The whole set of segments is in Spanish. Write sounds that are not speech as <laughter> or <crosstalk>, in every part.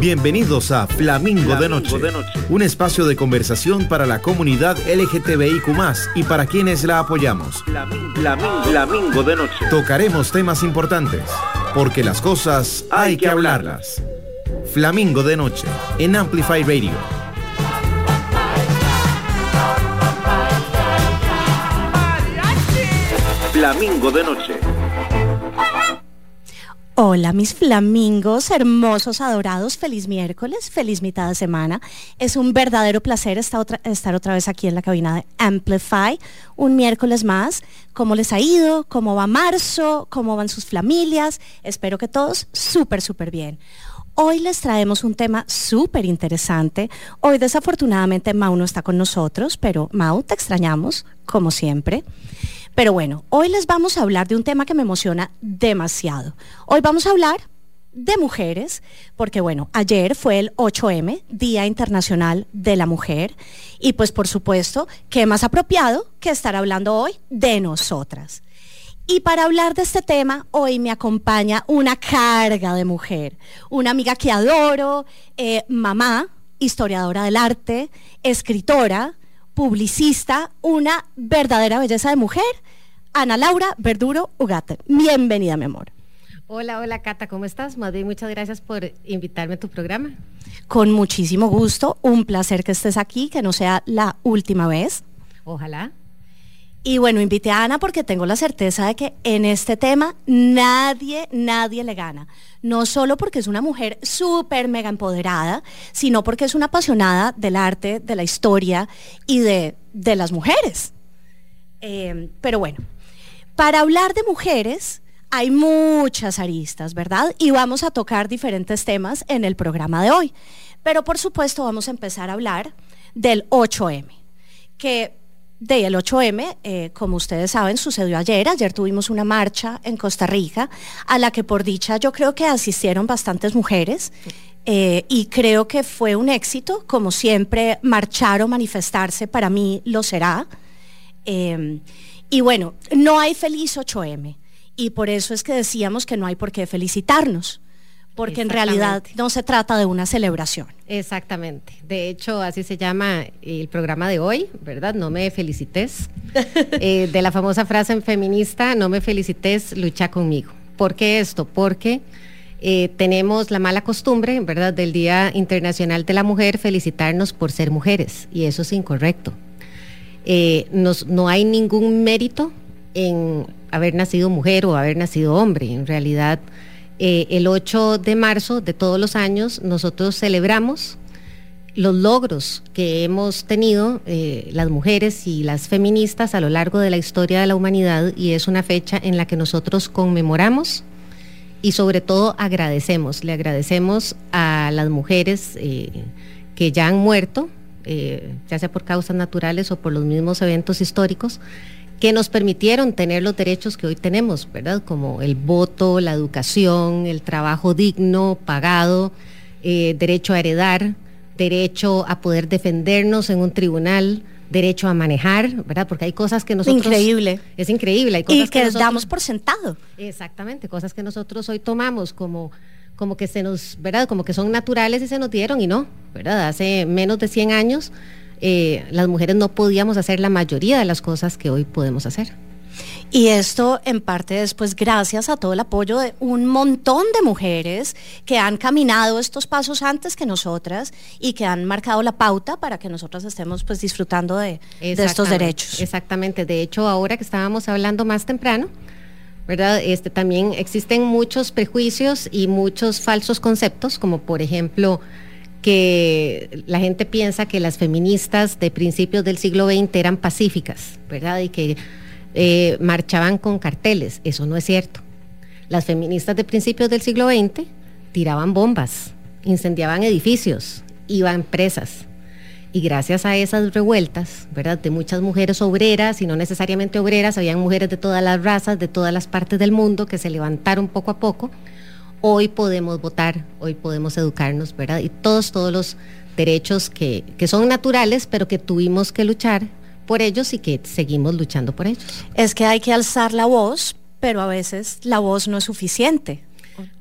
Bienvenidos a Flamingo, de, Noche, un espacio de conversación para la comunidad LGTBIQ y para quienes la apoyamos. Flamingo, de Noche. Tocaremos temas importantes, porque las cosas hay, que hablarlas. Flamingo de Noche, en Amplify Radio. Flamingo de Noche. Hola mis flamingos, hermosos, adorados, feliz miércoles, feliz mitad de semana. Es un verdadero placer estar otra, estar otra vez aquí en la cabina de Amplify, un miércoles más. ¿Cómo les ha ido? ¿Cómo va marzo? ¿Cómo van sus familias? Espero que todos súper, súper bien. Hoy les traemos un tema súper interesante. Hoy desafortunadamente Mau no está con nosotros, pero Mau, te extrañamos, como siempre. Pero bueno, hoy les vamos a hablar de un tema que me emociona demasiado. Hoy vamos a hablar de mujeres, porque bueno, ayer fue el 8M, Día Internacional de la Mujer, y pues por supuesto, qué más apropiado que estar hablando hoy de nosotras. Y para hablar de este tema, hoy me acompaña una carga de mujer, una amiga que adoro, eh, mamá, historiadora del arte, escritora, publicista, una verdadera belleza de mujer, Ana Laura Verduro Ugate. Bienvenida, mi amor. Hola, hola Cata, ¿cómo estás? Madrid, muchas gracias por invitarme a tu programa. Con muchísimo gusto, un placer que estés aquí, que no sea la última vez. Ojalá. Y bueno, invité a Ana porque tengo la certeza de que en este tema nadie, nadie le gana. No solo porque es una mujer súper mega empoderada, sino porque es una apasionada del arte, de la historia y de, las mujeres. Eh, pero bueno, para hablar de mujeres hay muchas aristas, ¿verdad? Y vamos a tocar diferentes temas en el programa de hoy. Pero por supuesto vamos a empezar a hablar del 8M, que del 8M, eh, como ustedes saben, sucedió ayer. Ayer tuvimos una marcha en Costa Rica, a la que por dicha yo creo que asistieron bastantes mujeres. Eh, y creo que fue un éxito, como siempre, marchar o manifestarse para mí lo será. Em, y bueno, no hay feliz 8M, y por eso es que decíamos que no hay por qué felicitarnos porque en realidad no se trata de una celebración. Exactamente. De hecho, así se llama el programa de hoy, ¿verdad? No me felicites. <laughs> Eh, de la famosa frase en feminista, no me felicites, lucha conmigo. ¿Por qué esto? Porque eh, tenemos la mala costumbre, ¿verdad?, del Día Internacional de la Mujer felicitarnos por ser mujeres, y eso es incorrecto. Eh, no hay ningún mérito en haber nacido mujer o haber nacido hombre. En realidad, eh, el 8 de marzo de todos los años nosotros celebramos los logros que hemos tenido eh, las mujeres y las feministas a lo largo de la historia de la humanidad y es una fecha en la que nosotros conmemoramos y sobre todo agradecemos, le agradecemos a las mujeres eh, que ya han muerto, ya sea por causas naturales o por los mismos eventos históricos, que nos permitieron tener los derechos que hoy tenemos, ¿verdad? Como el voto, la educación, el trabajo digno, pagado, eh, derecho a heredar, derecho a poder defendernos en un tribunal, derecho a manejar, ¿verdad? Porque hay cosas que nosotros... Increíble. Es increíble. Hay cosas y que, damos por sentado. Exactamente, cosas que nosotros hoy tomamos como como que se nos, ¿verdad? Como que son naturales y se nos dieron y no, ¿verdad? Hace menos de 100 años eh, las mujeres no podíamos hacer la mayoría de las cosas que hoy podemos hacer. Y esto en parte es pues gracias a todo el apoyo de un montón de mujeres que han caminado estos pasos antes que nosotras y que han marcado la pauta para que nosotras estemos pues disfrutando de, estos derechos. Exactamente, de hecho ahora que estábamos hablando más temprano, ¿verdad? Este, también existen muchos prejuicios y muchos falsos conceptos, como por ejemplo que la gente piensa que las feministas de principios del siglo XX eran pacíficas, ¿verdad? Y que eh, marchaban con carteles. Eso no es cierto. Las feministas de principios del siglo XX tiraban bombas, incendiaban edificios, iban presas. Y gracias a esas revueltas, ¿verdad? De muchas mujeres obreras y no necesariamente obreras, habían mujeres de todas las razas, de todas las partes del mundo que se levantaron poco a poco hoy podemos votar, hoy podemos educarnos, ¿verdad? Y todos, todos los derechos que, que son naturales, pero que tuvimos que luchar por ellos y que seguimos luchando por ellos. Es que hay que alzar la voz, pero a veces la voz no es suficiente.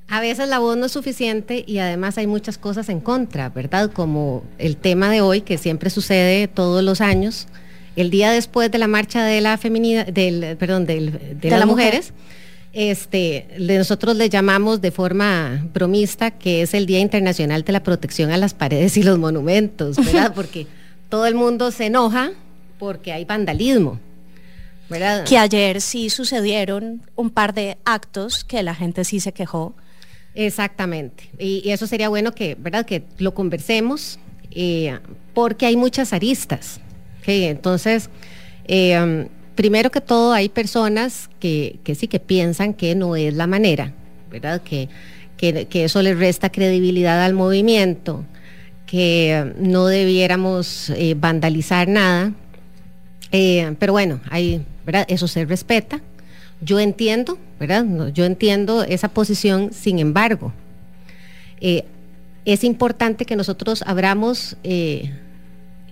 A veces la voz no es suficiente y además hay muchas cosas en contra, ¿verdad? Como el tema de hoy, que siempre sucede todos los años, el día después de la marcha de la feminidad, del, perdón, de, las mujeres, este, nosotros le llamamos de forma bromista que es el Día Internacional de la Protección a las Paredes y los Monumentos, ¿verdad? <laughs> Porque todo el mundo se enoja porque hay vandalismo. ¿verdad? Que ayer sí sucedieron un par de actos que la gente sí se quejó Exactamente. Y, eso sería bueno que, ¿verdad? que lo conversemos, eh, porque hay muchas aristas. Entonces, eh, um, primero que todo, hay personas que, sí que piensan que no es la manera, ¿verdad? Que, que, eso le resta credibilidad al movimiento, que no debiéramos eh, vandalizar nada. pero bueno, eso se respeta. Yo entiendo, ¿verdad? yo entiendo esa posición, sin embargo, eh, es importante que nosotros abramos eh,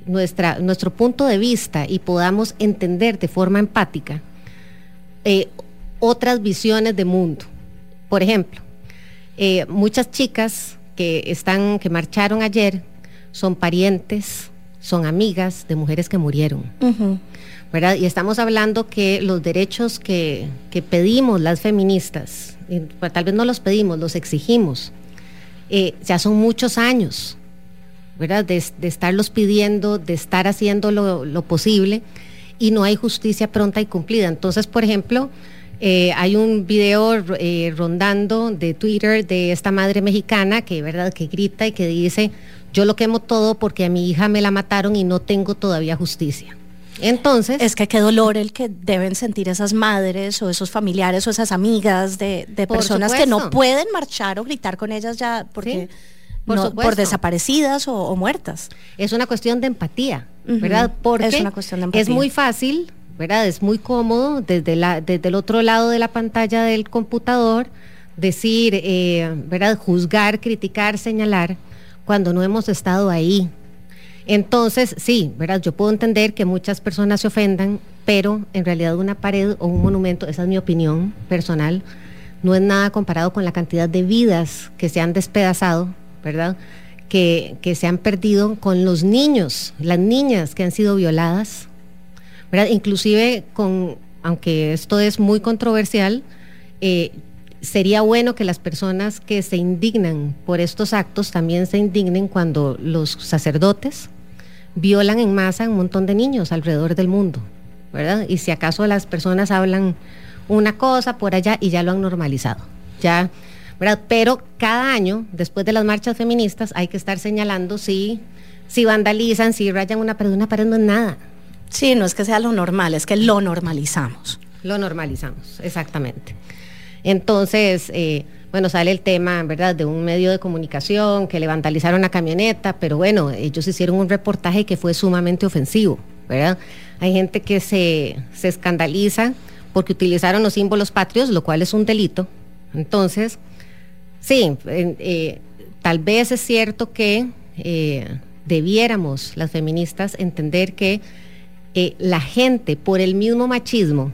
nuestra, nuestro punto de vista y podamos entender de forma empática eh, otras visiones de mundo. Por ejemplo, muchas chicas que están, que marcharon ayer, son parientes, son amigas de mujeres que murieron. Y estamos hablando que los derechos que, pedimos las feministas, pues, tal vez no los pedimos, los exigimos, eh, ya son muchos años, ¿verdad? De, estarlos pidiendo, de estar haciendo lo, posible y no hay justicia pronta y cumplida. Entonces, por ejemplo, eh, hay un video eh, rondando de Twitter de esta madre mexicana que, ¿verdad? que grita y que dice, yo lo quemo todo porque a mi hija me la mataron y no tengo todavía justicia. Entonces. Es que qué dolor el que deben sentir esas madres o esos familiares o esas amigas de, personas que no pueden marchar o gritar con ellas ya porque. Por, desaparecidas o, muertas. Es una cuestión de empatía, ¿verdad? Porque es una cuestión de empatía. Es muy fácil, ¿verdad? Es muy cómodo desde, la, desde el otro lado de la pantalla del computador decir, eh, ¿verdad? Juzgar, criticar, señalar, cuando no hemos estado ahí, entonces, sí, ¿verdad? Yo puedo entender que muchas personas se ofendan, pero en realidad una pared o un monumento, esa es mi opinión personal, no es nada comparado con la cantidad de vidas que se han despedazado, ¿verdad? Que, se han perdido con los niños, las niñas que han sido violadas, ¿verdad? Inclusive con, aunque esto es muy controversial, eh, sería bueno que las personas que se indignan por estos actos también se indignen cuando los sacerdotes violan en masa un montón de niños alrededor del mundo, ¿verdad? Y si acaso las personas hablan una cosa por allá y ya lo han normalizado, ya, ¿verdad? Pero cada año, después de las marchas feministas, hay que estar señalando si, si vandalizan, si rayan una pared, una pared no es nada. Sí, no es que sea lo normal, es que lo normalizamos. Lo normalizamos, exactamente. Entonces, eh, bueno, sale el tema, ¿verdad?, de un medio de comunicación que le vandalizaron la camioneta, pero bueno, ellos hicieron un reportaje que fue sumamente ofensivo, ¿verdad? Hay gente que se, escandaliza porque utilizaron los símbolos patrios, lo cual es un delito. Entonces, sí, eh, tal vez es cierto que eh, debiéramos, las feministas, entender que eh, la gente, por el mismo machismo,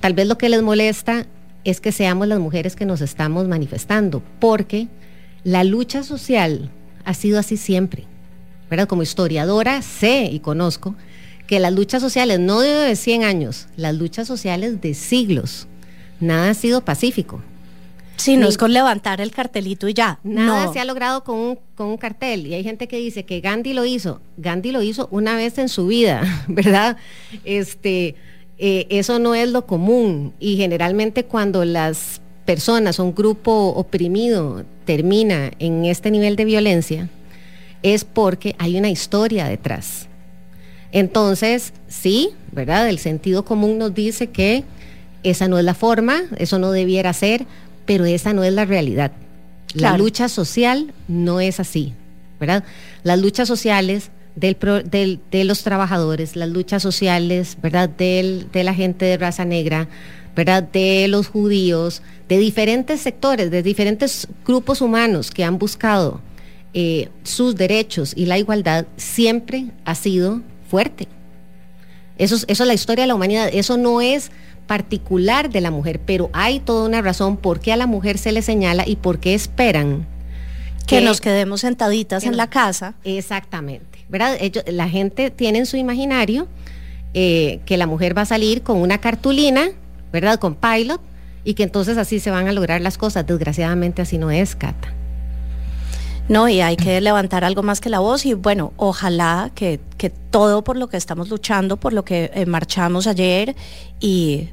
tal vez lo que les molesta es que seamos las mujeres que nos estamos manifestando, porque la lucha social ha sido así siempre. ¿verdad? Como historiadora sé y conozco que las luchas sociales no de 100 años, las luchas sociales de siglos, nada ha sido pacífico. Sí, no es con levantar el cartelito y ya. Nada se ha logrado con un, con un cartel. Y hay gente que dice que Gandhi lo hizo. Gandhi lo hizo una vez en su vida, <laughs> ¿verdad? Este, eh, eso no es lo común y generalmente cuando las personas o un grupo oprimido termina en este nivel de violencia es porque hay una historia detrás. Entonces, sí, ¿verdad? El sentido común nos dice que esa no es la forma, eso no debiera ser, pero esa no es la realidad. La lucha social no es así, ¿verdad? Las luchas sociales del, de los trabajadores, las luchas sociales, ¿verdad? Del, de la gente de raza negra, ¿verdad? De los judíos, de diferentes sectores, de diferentes grupos humanos que han buscado eh, sus derechos y la igualdad, siempre ha sido fuerte. Eso, eso es la historia de la humanidad. Eso no es particular de la mujer, pero hay toda una razón por qué a la mujer se le señala y por qué esperan que, nos quedemos sentaditas en la casa. Exactamente, ¿verdad? la gente tiene en su imaginario eh, que la mujer va a salir con una cartulina, ¿verdad? Con pilot, y que entonces así se van a lograr las cosas. Desgraciadamente así no es, Cata. No, y hay que levantar algo más que la voz y bueno, ojalá que, que todo por lo que estamos luchando, por lo que eh, marchamos ayer y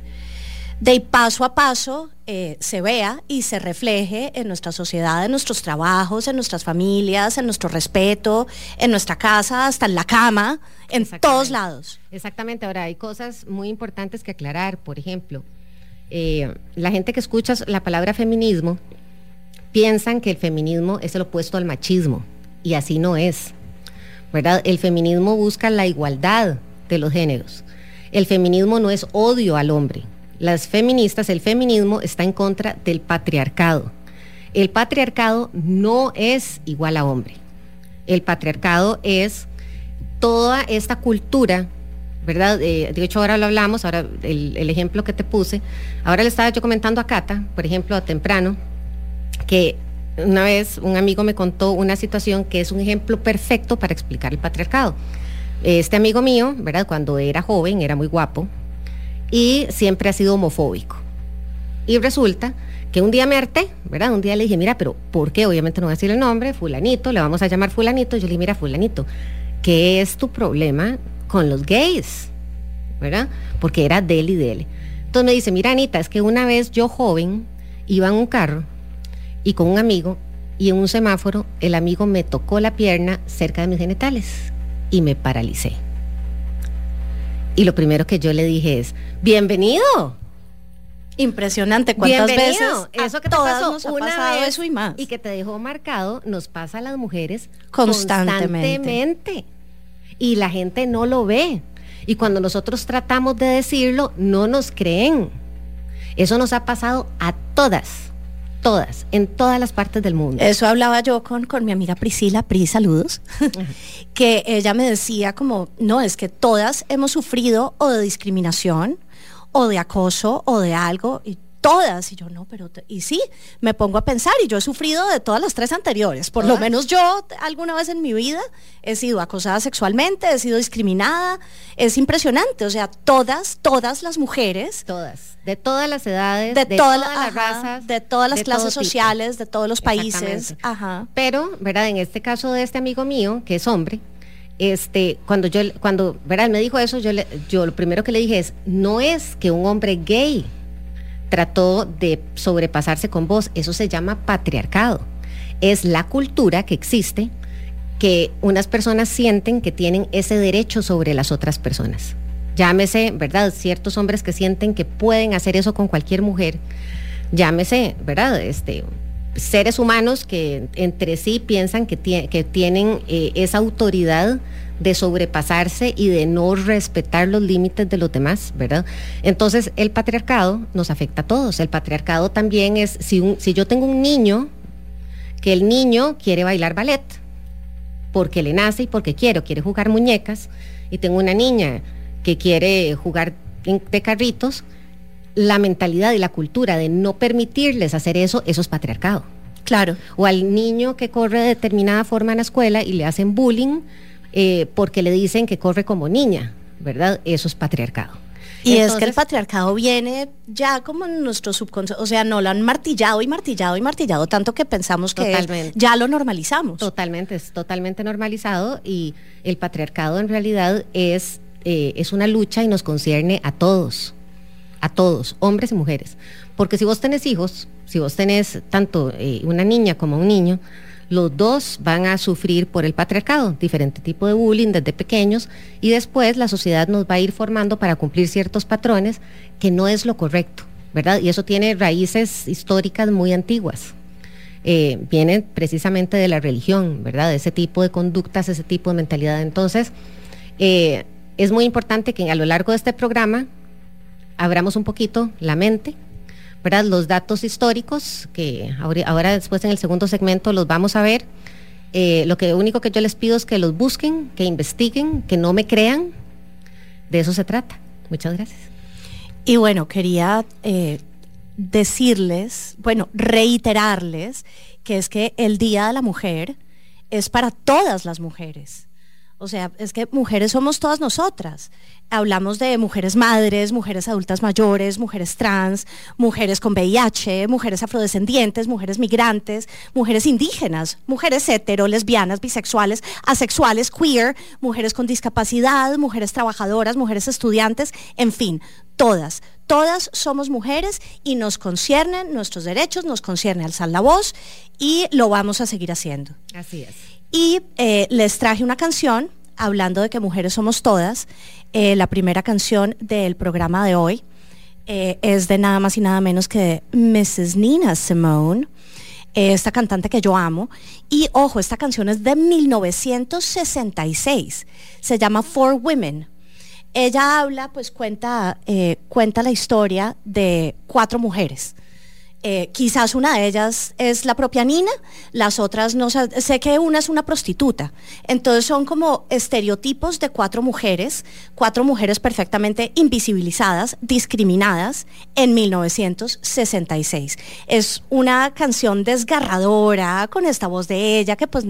de paso a paso eh, se vea y se refleje en nuestra sociedad, en nuestros trabajos, en nuestras familias, en nuestro respeto, en nuestra casa, hasta en la cama, en todos lados. Exactamente, ahora hay cosas muy importantes que aclarar, por ejemplo, eh, la gente que escucha la palabra feminismo piensan que el feminismo es el opuesto al machismo y así no es. ¿Verdad? El feminismo busca la igualdad de los géneros. El feminismo no es odio al hombre. Las feministas, el feminismo está en contra del patriarcado. El patriarcado no es igual a hombre. El patriarcado es toda esta cultura, ¿verdad? Eh, de hecho, ahora lo hablamos, ahora el, el, ejemplo que te puse, ahora le estaba yo comentando a Cata, por ejemplo, a temprano, que una vez un amigo me contó una situación que es un ejemplo perfecto para explicar el patriarcado. Este amigo mío, ¿verdad? Cuando era joven, era muy guapo y siempre ha sido homofóbico. Y resulta que un día me harté, ¿verdad? Un día le dije, mira, pero ¿por qué? Obviamente no voy a decir el nombre, fulanito, le vamos a llamar fulanito. Yo le dije, mira, fulanito, ¿qué es tu problema con los gays? ¿Verdad? Porque era de él y de él. Entonces me dice, mira, Anita, es que una vez yo joven iba en un carro y con un amigo y en un semáforo el amigo me tocó la pierna cerca de mis genitales y me paralicé. Y lo primero que yo le dije es, bienvenido. Impresionante, ¿cuántas veces? Eso que te pasó nos ha pasado eso y más. Y que te dejó marcado, nos pasa a las mujeres constantemente. constantemente. Y la gente no lo ve. Y cuando nosotros tratamos de decirlo, no nos creen. Eso nos ha pasado a todas todas, en todas las partes del mundo. Eso hablaba yo con, con mi amiga Priscila, Pri, saludos, <laughs> que ella me decía como, no, es que todas hemos sufrido o de discriminación o de acoso o de algo, y todas. Y yo, no, pero, y sí, me pongo a pensar, y yo he sufrido de todas las tres anteriores. Por lo menos yo alguna vez en mi vida he sido acosada sexualmente, he sido discriminada. Es impresionante, o sea, todas, todas las mujeres. Todas, de todas las edades, de, todas las razas. De todas las clases sociales, de todos los países. Ajá. Pero, ¿verdad? En este caso de este amigo mío, que es hombre, este, cuando yo, cuando, ¿verdad? me dijo eso, yo, yo lo primero que le dije es, no es que un hombre gay trató de sobrepasarse con vos. Eso se llama patriarcado. Es la cultura que existe que unas personas sienten que tienen ese derecho sobre las otras personas. Llámese, ¿verdad? Ciertos hombres que sienten que pueden hacer eso con cualquier mujer. Llámese, ¿verdad? Este, seres humanos que entre sí piensan que, que tienen eh, esa autoridad de sobrepasarse y de no respetar los límites de los demás, ¿verdad? Entonces, el patriarcado nos afecta a todos. El patriarcado también es, si, si yo tengo un niño, que el niño quiere bailar ballet, porque le nace y porque quiere, quiere jugar muñecas, y tengo una niña que quiere jugar de carritos, la mentalidad y la cultura de no permitirles hacer eso, eso es patriarcado. Claro. O al niño que corre de determinada forma en la escuela y le hacen bullying eh, porque le dicen que corre como niña, ¿verdad? Eso es patriarcado. Y es que el patriarcado viene ya como en nuestro subconsciente, o sea, no lo han martillado y martillado y martillado tanto que pensamos que ya lo normalizamos. Totalmente, es totalmente normalizado y el patriarcado en realidad es, eh, es una lucha y nos concierne a todos, a todos, hombres y mujeres. Porque si vos tenés hijos, si vos tenés tanto eh, una niña como un niño, los dos van a sufrir por el patriarcado, diferente tipo de bullying desde pequeños y después la sociedad nos va a ir formando para cumplir ciertos patrones que no es lo correcto, ¿verdad? Y eso tiene raíces históricas muy antiguas. Eh, viene precisamente de la religión, ¿verdad? Ese tipo de conductas, ese tipo de mentalidad. Entonces, eh, es muy importante que a lo largo de este programa abramos un poquito la mente, los datos históricos, que ahora, después en el segundo segmento los vamos a ver. Eh, lo que único que yo les pido es que los busquen, que investiguen, que no me crean. De eso se trata. Muchas gracias. Y bueno, quería eh, decirles, bueno, reiterarles que es que el Día de la Mujer es para todas las mujeres. O sea, es que mujeres somos todas nosotras. Hablamos de mujeres madres, mujeres adultas mayores, mujeres trans, mujeres con VIH, mujeres afrodescendientes, mujeres migrantes, mujeres indígenas, mujeres hetero, lesbianas, bisexuales, asexuales, queer, mujeres con discapacidad, mujeres trabajadoras, mujeres estudiantes, en fin, todas. Todas somos mujeres y nos conciernen nuestros derechos, nos concierne alzar la voz y lo vamos a seguir haciendo. Así es. Y eh, les traje una canción, hablando de que mujeres somos todas. Eh, la primera canción del programa de hoy eh, es de nada más y nada menos que Mrs. Nina Simone, esta cantante que yo amo. Y ojo, esta canción es de 1966. Se llama For Women. Ella habla, pues cuenta, cuenta la historia de cuatro mujeres eh, quizás una de ellas es la propia Nina, las otras no sé, que una es una prostituta. Entonces son como estereotipos de cuatro mujeres, cuatro mujeres perfectamente invisibilizadas, discriminadas en 1966. Es una canción desgarradora con esta voz de ella que pues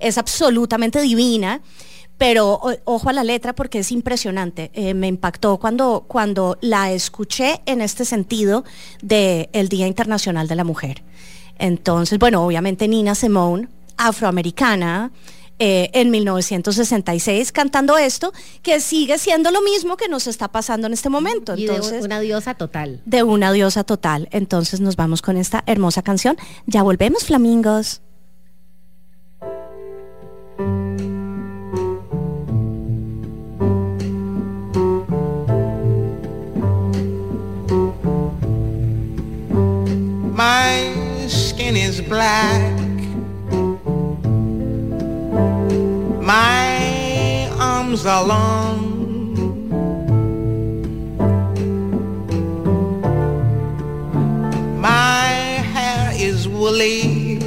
es absolutamente divina pero ojo a la letra porque es impresionante. Eh, me impactó cuando, cuando la escuché en este sentido del Día Internacional de la Mujer. Entonces, bueno, obviamente Nina Simone, afroamericana, eh, en 1966 cantando esto, que sigue siendo lo mismo que nos está pasando en este momento. Entonces, de una diosa total. De una diosa total. Entonces nos vamos con esta hermosa canción. Ya volvemos, flamingos. Black. My arms are long. My hair is woolly.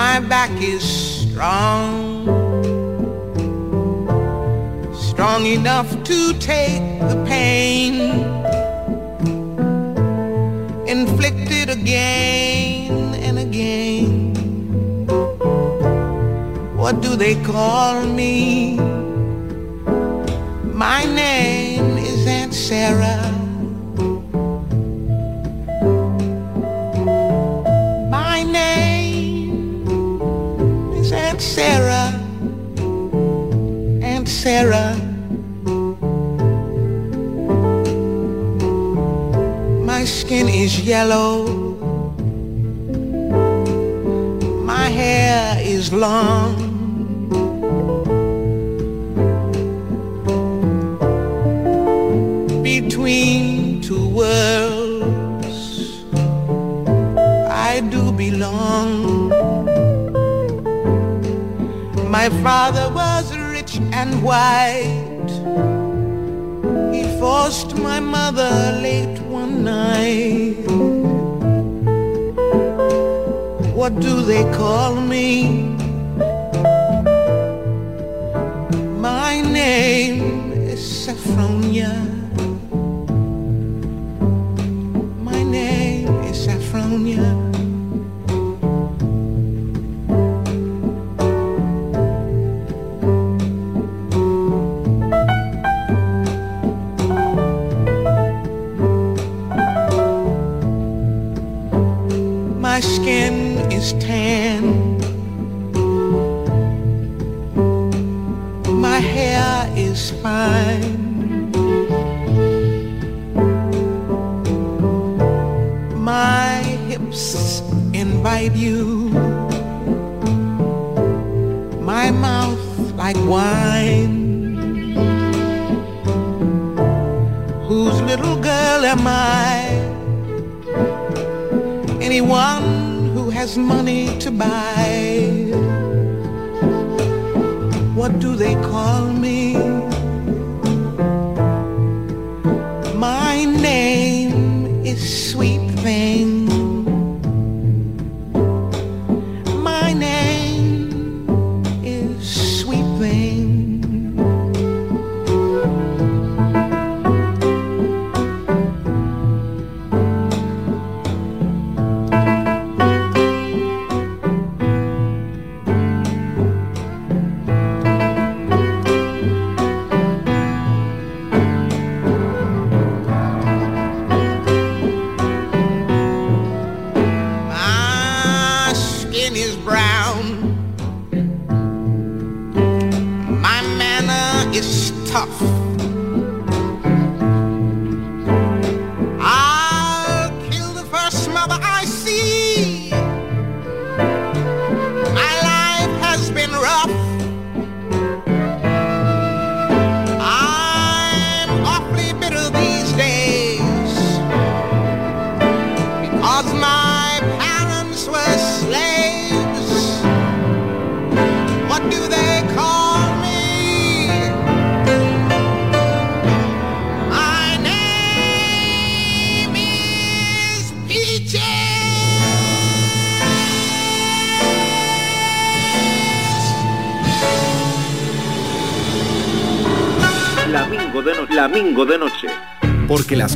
My back is strong. Strong enough to take the pain inflicted again and again. What do they call me? My name is Aunt Sarah. My name is Aunt Sarah. Aunt Sarah. My skin is yellow. My hair is long. Between two worlds, I do belong. My father was rich and white. He forced my mother late night. What do they call me? My name is Saffronia.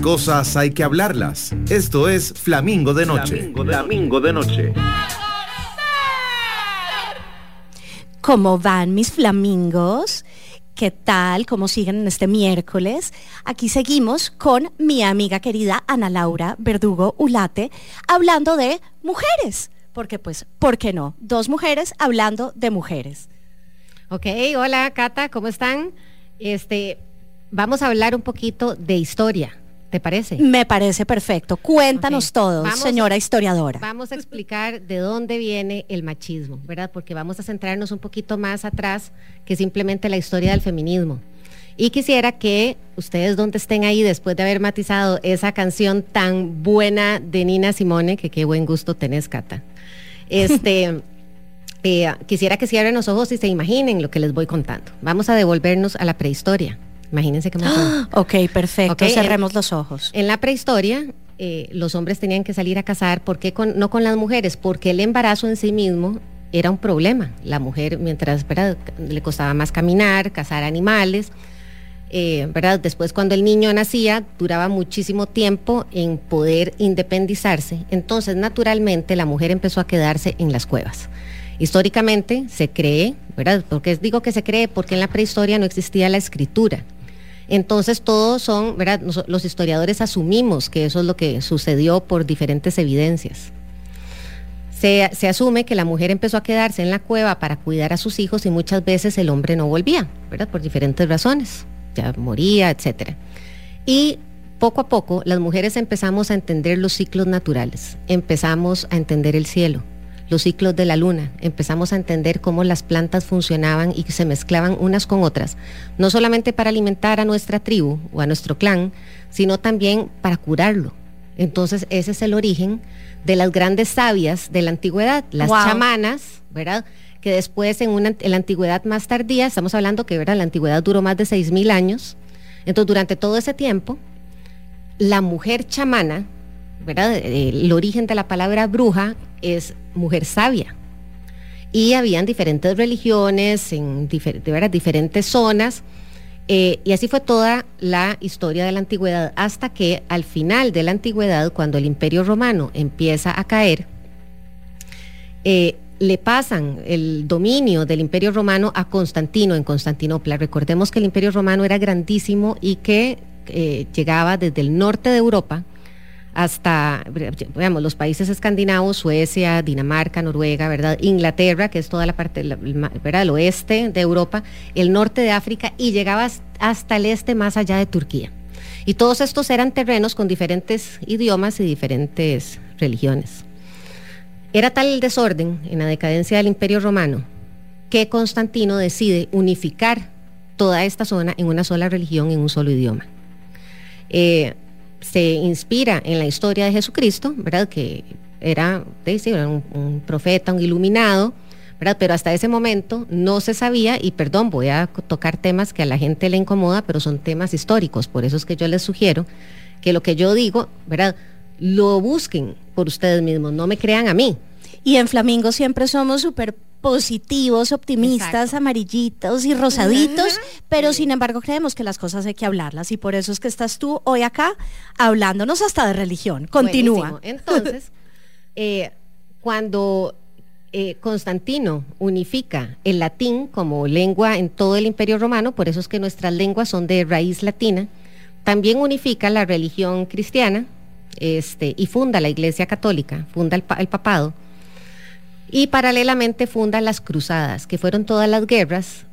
Cosas hay que hablarlas. Esto es Flamingo de noche. Flamingo de, Flamingo de noche. ¿Cómo van mis flamingos? ¿Qué tal? ¿Cómo siguen en este miércoles? Aquí seguimos con mi amiga querida Ana Laura Verdugo Ulate hablando de mujeres. Porque pues, ¿por qué no? Dos mujeres hablando de mujeres. Ok, hola Cata, ¿cómo están? Este, vamos a hablar un poquito de historia. ¿Te parece? Me parece perfecto. Cuéntanos Ok. todo, Vamos- señora historiadora. Vamos a explicar de dónde viene el machismo, ¿verdad? Porque vamos a centrarnos un poquito más atrás que simplemente la historia del feminismo. Y quisiera que ustedes donde estén ahí, después de haber matizado esa canción tan buena de Nina Simone, que qué buen gusto tenés, Cata. Este, <laughs> eh, quisiera que cierren los ojos y se imaginen lo que les voy contando. Vamos a devolvernos a la prehistoria. Imagínense qué emoción. Ok, perfecto. Ok, Cerremos los ojos. En la prehistoria, eh, los hombres tenían que salir a cazar, ¿por qué con- no con las mujeres? Porque el embarazo en sí mismo era un problema. La mujer, mientras ¿verdad? le costaba más caminar, cazar animales, eh, ¿verdad? Después cuando el niño nacía, duraba muchísimo tiempo en poder independizarse. Entonces, naturalmente, la mujer empezó a quedarse en las cuevas. Históricamente se cree, ¿verdad? Porque digo que se cree porque en la prehistoria no existía la escritura. Entonces todos son, ¿verdad? Los historiadores asumimos que eso es lo que sucedió por diferentes evidencias. Se, se asume que la mujer empezó a quedarse en la cueva para cuidar a sus hijos y muchas veces el hombre no volvía, ¿verdad? Por diferentes razones, ya moría, etcétera. Y poco a poco las mujeres empezamos a entender los ciclos naturales, empezamos a entender el cielo, los ciclos de la luna, empezamos a entender cómo las plantas funcionaban y se mezclaban unas con otras, no solamente para alimentar a nuestra tribu o a nuestro clan, sino también para curarlo. Entonces ese es el origen de las grandes sabias de la antigüedad, las Wow. chamanas, ¿verdad? Que después en, una, en la antigüedad más tardía, estamos hablando que ¿verdad? la antigüedad duró más de 6.000 años, entonces durante todo ese tiempo, la mujer chamana, ¿verdad? El origen de la palabra bruja es mujer sabia. Y habían diferentes religiones en diferentes zonas. eh, y así fue toda la historia de la antigüedad, hasta que al final de la antigüedad, cuando el imperio romano empieza a caer, eh, le pasan el dominio del imperio romano a Constantino en Constantinopla. Recordemos que el imperio romano era grandísimo y que eh, llegaba desde el norte de Europa hasta, los países escandinavos, Suecia, Dinamarca, Noruega, ¿verdad? Inglaterra, que es toda la parte, la- ¿verdad? Oeste de Europa, el norte de África y llegaba hasta el este, más allá de Turquía. Y todos estos eran terrenos con diferentes idiomas y diferentes religiones. Era tal el desorden en la decadencia del Imperio Romano que Constantino decide unificar toda esta zona en una sola religión, en un solo idioma. Eh, se inspira en la historia de Jesucristo, ¿verdad? Que era, un, un profeta, un iluminado, ¿verdad? Pero hasta ese momento no se sabía, y perdón, voy a tocar temas que a la gente le incomoda, pero son temas históricos, por eso es que yo les sugiero que lo que yo digo, ¿verdad? Lo busquen por ustedes mismos, no me crean a mí. Y en Flamingo siempre somos súper positivos, optimistas, Exacto. amarillitos y rosaditos, pero sin embargo creemos que las cosas hay que hablarlas y por eso es que estás tú hoy acá hablándonos hasta de religión. Continúa. Buenísimo. Entonces, <laughs> eh, cuando eh, Constantino unifica el latín como lengua en todo el Imperio Romano, por eso es que nuestras lenguas son de raíz latina, también unifica la religión cristiana este, y funda la Iglesia Católica, funda el, el papado, y paralelamente funda las cruzadas, que fueron todas las guerras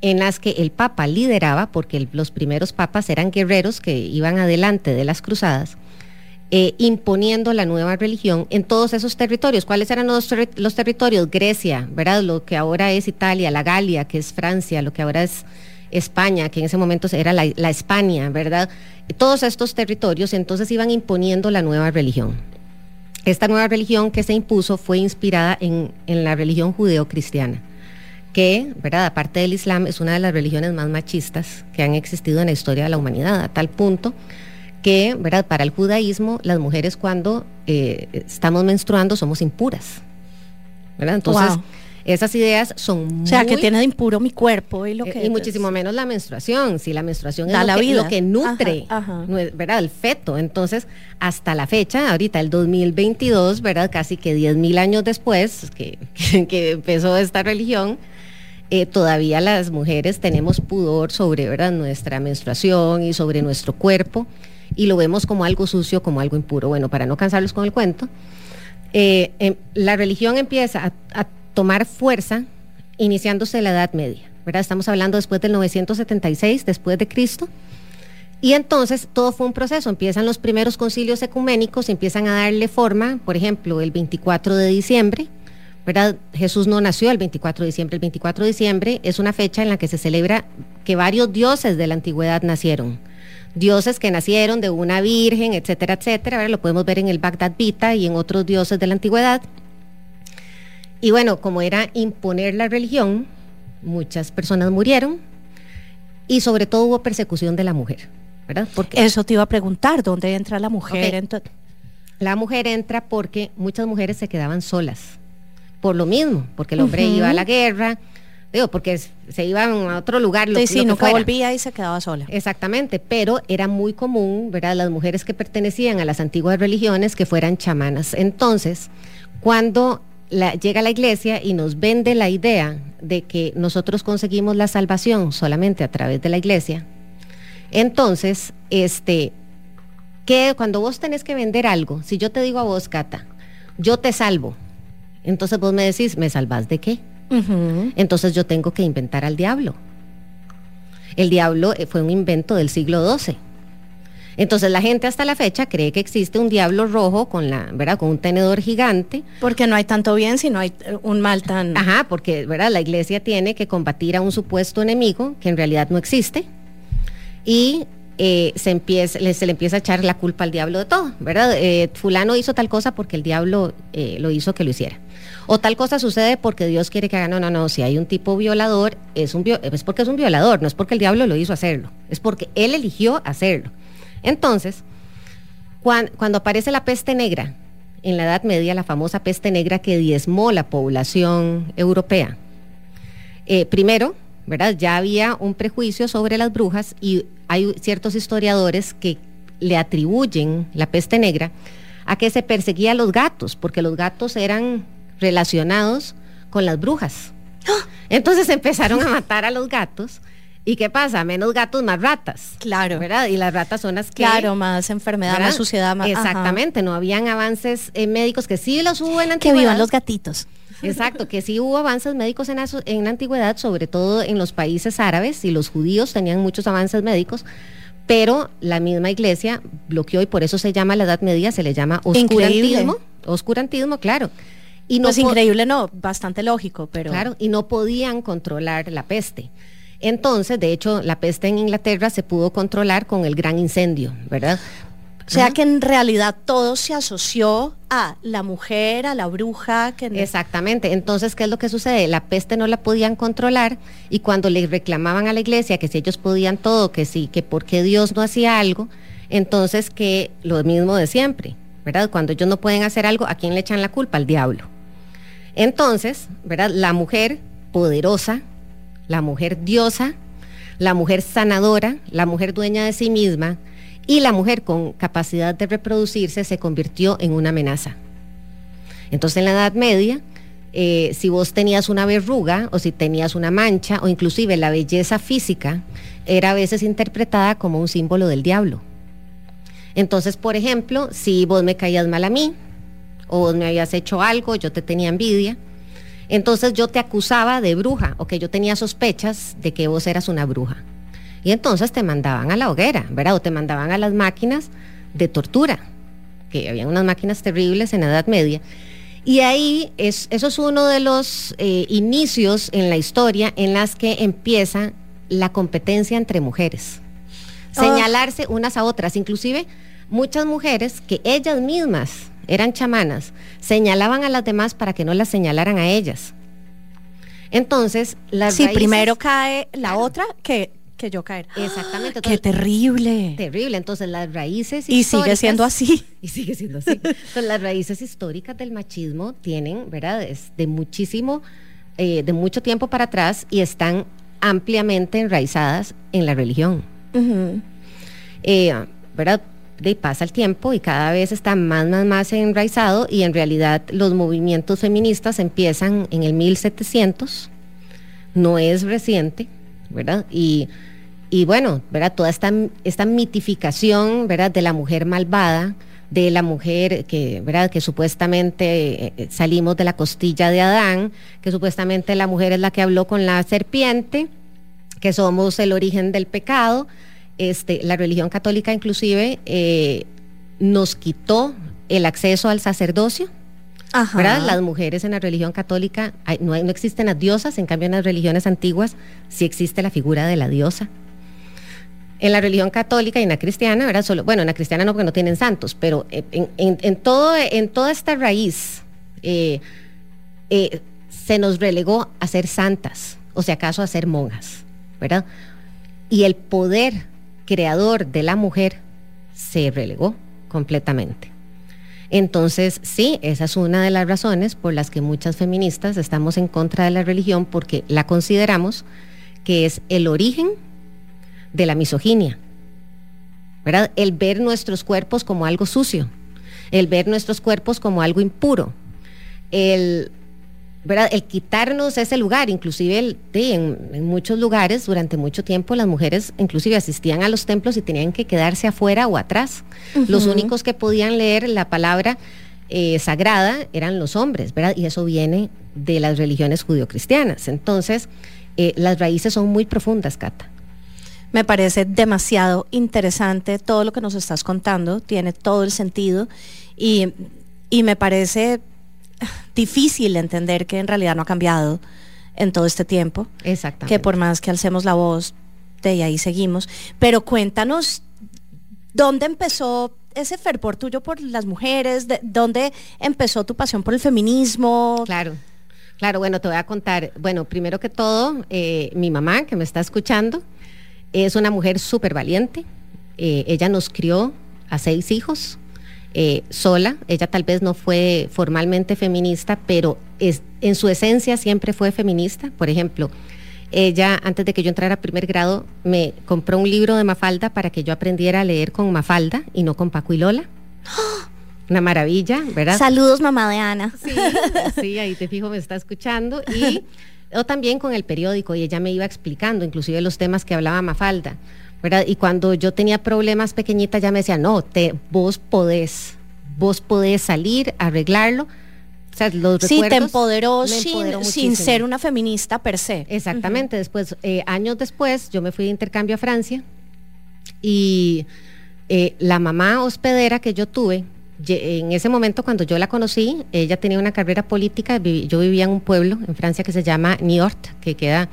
en las que el Papa lideraba, porque los primeros papas eran guerreros que iban adelante de las cruzadas, eh, imponiendo la nueva religión en todos esos territorios. ¿Cuáles eran los, los territorios? Grecia, ¿verdad? Lo que ahora es Italia, la Galia, que es Francia, lo que ahora es España, que en ese momento era la, la España, ¿verdad? Todos estos territorios entonces iban imponiendo la nueva religión. Esta nueva religión que se impuso fue inspirada en, en la religión judeo-cristiana, que, ¿verdad? aparte del Islam, es una de las religiones más machistas que han existido en la historia de la humanidad, a tal punto que, ¿verdad? Para el judaísmo, las mujeres cuando eh, estamos menstruando somos impuras. ¿verdad? Entonces. Esas ideas son O sea, que tiene de impuro mi cuerpo y lo eh, que... y muchísimo menos la menstruación. Si la menstruación Da es la lo, que, vida. lo que nutre, Ajá, ajá. ¿verdad? El feto. Entonces, hasta la fecha, ahorita el 2022, ¿verdad? Casi que 10.000 años después que, <laughs> que- empezó esta religión, eh, todavía las mujeres tenemos pudor sobre, ¿verdad? Nuestra menstruación y sobre nuestro cuerpo y lo vemos como algo sucio, como algo impuro. Bueno, para no cansarlos con el cuento, eh, em, la religión empieza a, a tomar fuerza iniciándose la Edad Media, ¿verdad? Estamos hablando después del 976, después de Cristo. Y entonces todo fue un proceso, empiezan los primeros concilios ecuménicos, empiezan a darle forma, por ejemplo, el 24 de diciembre, ¿verdad? Jesús no nació el 24 de diciembre, el 24 de diciembre es una fecha en la que se celebra que varios dioses de la antigüedad nacieron. Dioses que nacieron de una virgen, etcétera, etcétera. Lo podemos ver en el Bagdad Vita y en otros dioses de la antigüedad. Y bueno, como era imponer la religión, muchas personas murieron y sobre todo hubo persecución de la mujer, ¿verdad? Porque Eso te iba a preguntar, ¿dónde entra la mujer? La mujer entra porque muchas mujeres se quedaban solas, por lo mismo, porque el hombre iba a la guerra, digo, porque se iban a otro lugar, lo, Sí, sí, lo que nunca fuera. volvía y se quedaba sola. Exactamente, pero era muy común, ¿verdad? Las mujeres que pertenecían a las antiguas religiones que fueran chamanas. Entonces, cuando la- llega la iglesia y nos vende la idea de que nosotros conseguimos la salvación solamente a través de la iglesia, entonces, este, que cuando vos tenés que vender algo, si yo te digo a vos, Cata, yo te salvo, entonces vos me decís, ¿me salvás de qué? Entonces yo tengo que inventar al diablo. El diablo eh, fue un invento del siglo XII. Entonces la gente hasta la fecha cree que existe un diablo rojo con la, ¿verdad? Con un tenedor gigante. Porque no hay tanto bien si no hay eh, un mal tan... Ajá, porque, ¿verdad? La iglesia tiene que combatir a un supuesto enemigo que en realidad no existe. Y eh, se, empieza, le- se le empieza a echar la culpa al diablo de todo, ¿verdad? Eh, fulano hizo tal cosa porque el diablo eh, lo hizo que lo hiciera. O tal cosa sucede porque Dios quiere que haga. No, no, no. Si hay un tipo violador, es, un es porque es un violador, no es porque el diablo lo hizo hacerlo. Es porque él eligió hacerlo. Entonces, cuan- cuando aparece la peste negra, en la Edad Media, la famosa peste negra que diezmó la población europea, eh, primero, ¿verdad? Ya había un prejuicio sobre las brujas y hay ciertos historiadores que le atribuyen la peste negra a que se perseguía a los gatos, porque los gatos eran relacionados con las brujas. Entonces empezaron a matar a los gatos. ¿Y qué pasa? Menos gatos, más ratas. Claro. ¿Verdad? Y las ratas son las que... Claro, más enfermedad, ¿verdad? más suciedad, más... ajá. Exactamente, no habían avances eh, médicos que sí los hubo en la Que antigüedad. vivan los gatitos. Exacto, que sí hubo avances médicos en la, en la antigüedad, sobre todo en los países árabes, y los judíos tenían muchos avances médicos, pero la misma iglesia bloqueó y por eso se llama la Edad Media, se le llama oscurantismo. Increíble. Oscurantismo, claro. Y no pues increíble no, bastante lógico, pero... Claro, y no podían controlar la peste. Entonces, de hecho, la peste en Inglaterra se pudo controlar con el gran incendio, ¿verdad? O sea que en realidad todo se asoció a la mujer, a la bruja, que Exactamente. Entonces, ¿qué es lo que sucede? La peste no la podían controlar y cuando le reclamaban a la iglesia que si ellos podían todo, que sí, que por qué Dios no hacía algo, entonces que lo mismo de siempre, ¿verdad? Cuando ellos no pueden hacer algo, ¿a quién le echan la culpa? Al diablo. Entonces, ¿verdad? La mujer poderosa, la mujer diosa, la mujer sanadora, la mujer dueña de sí misma y la mujer con capacidad de reproducirse se convirtió en una amenaza. Entonces en la Edad Media, eh, si vos tenías una verruga o si tenías una mancha o inclusive la belleza física, era a veces interpretada como un símbolo del diablo. Entonces, por ejemplo, si vos me caías mal a mí o vos me habías hecho algo, yo te tenía envidia, entonces yo te acusaba de bruja o que yo tenía sospechas de que vos eras una bruja. Y entonces te mandaban a la hoguera, ¿verdad? O te mandaban a las máquinas de tortura, que había unas máquinas terribles en la Edad Media. Y ahí es, eso es uno de los eh, inicios en la historia en las que empieza la competencia entre mujeres. Oh. Señalarse unas a otras. Inclusive muchas mujeres que ellas mismas eran chamanas, señalaban a las demás para que no las señalaran a ellas. Entonces, las Sí, raíces- primero cae la Claro. otra que, que yo caer. Exactamente. ¡Qué entonces- terrible! terrible. Entonces, las raíces Y sigue siendo así. <laughs> Y sigue siendo así. Entonces, las raíces históricas del machismo tienen, ¿verdad? Es de muchísimo eh, de mucho tiempo para atrás y están ampliamente enraizadas en la religión. Eh, ¿Verdad? De pasa el tiempo y cada vez está más, más, más enraizado y en realidad los movimientos feministas empiezan en el 1700, no es reciente, ¿verdad? Y, y bueno, ¿verdad? Toda esta, esta mitificación, ¿verdad? De la mujer malvada, de la mujer que, ¿verdad? que supuestamente eh, salimos de la costilla de Adán, que supuestamente la mujer es la que habló con la serpiente, que somos el origen del pecado. Este, la religión católica inclusive eh, nos quitó el acceso al sacerdocio. ¿verdad? Las mujeres en la religión católica, no, no existen las diosas, en cambio en las religiones antiguas sí existe la figura de la diosa en la religión católica y en la cristiana, ¿verdad? Solo, bueno, en la cristiana no porque no tienen santos, pero en, todo, en toda esta raíz eh, eh, se nos relegó a ser santas, o si acaso a ser monjas, ¿verdad? Y el poder creador de la mujer se relegó completamente. Entonces, sí, esa es una de las razones por las que muchas feministas estamos en contra de la religión porque la consideramos que es el origen de la misoginia. ¿verdad? El ver nuestros cuerpos como algo sucio, el ver nuestros cuerpos como algo impuro, el, ¿verdad? el quitarnos ese lugar, inclusive el, en, muchos lugares durante mucho tiempo las mujeres inclusive asistían a los templos y tenían que quedarse afuera o atrás. Los únicos que podían leer la palabra eh, sagrada eran los hombres, ¿verdad? Y eso viene de las religiones judio-cristianas. Entonces, eh, las raíces son muy profundas, Cata. Me parece demasiado interesante todo lo que nos estás contando, tiene todo el sentido y, me parece difícil entender que en realidad no ha cambiado en todo este tiempo. Exactamente. Que por más que alcemos la voz, de ahí seguimos. Pero cuéntanos, ¿dónde empezó ese fervor tuyo por las mujeres? ¿Dónde empezó tu pasión por el feminismo? Claro. Claro, bueno, te voy a contar. Bueno, primero que todo, eh, mi mamá, que me está escuchando, es una mujer súper valiente. Eh, ella nos crió a seis hijos eh, sola. Ella tal vez no fue formalmente feminista, pero es, en su esencia siempre fue feminista. Por ejemplo, ella, antes de que yo entrara a primer grado, me compró un libro de Mafalda para que yo aprendiera a leer con Mafalda y no con Paco y Lola. <gasps> Una maravilla, ¿verdad? Saludos, mamá de Ana. Sí, sí, ahí te fijo, me está escuchando. Y o también con el periódico y ella me iba explicando, inclusive los temas que hablaba Mafalda, ¿verdad? Y cuando yo tenía problemas pequeñitas, ya me decía, no, te, vos podés, vos podés salir, arreglarlo. O sea, los sí, te empoderó, sin, ser una feminista per se. Exactamente. Después, eh, años después, yo me fui de intercambio a Francia y eh, la mamá hospedera que yo tuve, en ese momento cuando yo la conocí, ella tenía una carrera política, yo vivía en un pueblo en Francia que se llama Niort, que queda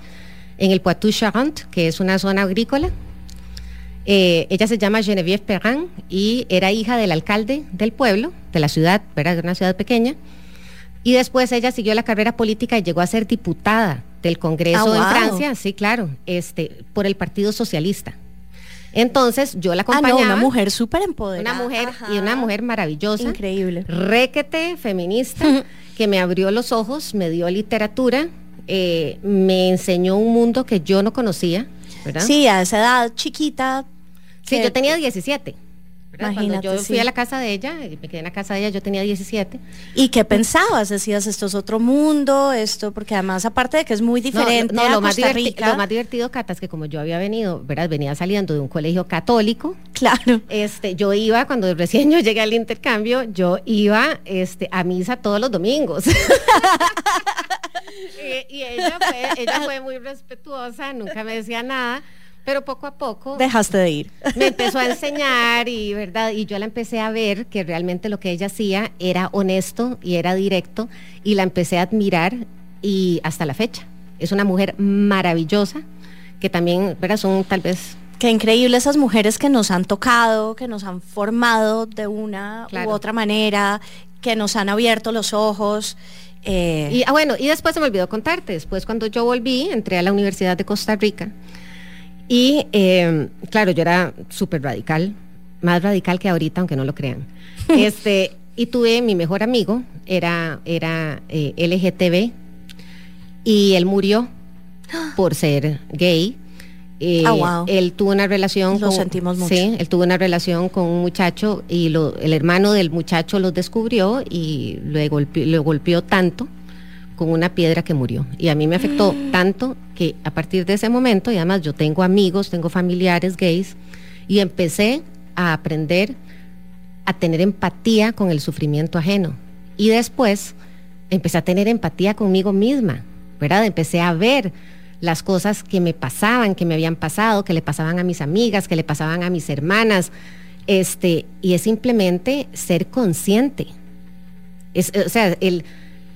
en el Poitou-Charentes, que es una zona agrícola. Eh, ella se llama Geneviève Perrin y era hija del alcalde del pueblo, de la ciudad, era una ciudad pequeña. Y después ella siguió la carrera política y llegó a ser diputada del Congreso ah, en Francia, sí, claro, este, por el Partido Socialista. Entonces yo la acompañaba. Ah, una mujer súper empoderada. Una mujer y una mujer maravillosa. Increíble. Requete, feminista, <laughs> que me abrió los ojos, me dio literatura, eh, me enseñó un mundo que yo no conocía. ¿Verdad? Sí, a esa edad chiquita. Sí, yo tenía 17. Cuando yo fui a la casa de ella, me quedé en la casa de ella, yo tenía 17. ¿Y qué pensabas? Decías, esto es otro mundo, esto, porque además, aparte de que es muy diferente no, lo, más lo más divertido, Cata, es que como yo había venido, ¿verdad? Venía saliendo de un colegio católico. Claro. Este, yo iba, cuando recién yo llegué al intercambio, yo iba este, a misa todos los domingos. <laughs> y, y ella, fue, ella fue muy respetuosa, nunca me decía nada pero poco a poco dejaste de ir. <laughs> Me empezó a enseñar y verdad y yo la empecé a ver que realmente lo que ella hacía era honesto y era directo y la empecé a admirar y hasta la fecha. Es una mujer maravillosa que también, ¿verdad? Son tal vez Qué increíble esas mujeres que nos han tocado, que nos han formado de una u otra manera, que nos han abierto los ojos. Eh. Y ah, bueno, y después se me olvidó contarte, después cuando yo volví, entré a la Universidad de Costa Rica y eh, claro, yo era súper radical, más radical que ahorita, aunque no lo crean. <laughs> este, y tuve mi mejor amigo, era, era eh, LGTB, y él murió <gasps> por ser gay. Eh, Ah, wow. Él tuvo una relación Lo con, sentimos mucho. Sí, él tuvo una relación con un muchacho y lo- el hermano del muchacho lo descubrió y lo golpeó, lo golpeó tanto con una piedra que murió. Y a mí me afectó tanto que a partir de ese momento, y además yo tengo amigos, tengo familiares gays, y empecé a aprender a tener empatía con el sufrimiento ajeno. Y después empecé a tener empatía conmigo misma, ¿verdad? Empecé a ver las cosas que me pasaban, que me habían pasado, que le pasaban a mis amigas, que le pasaban a mis hermanas. Este, y es simplemente ser consciente. Es, o sea, el,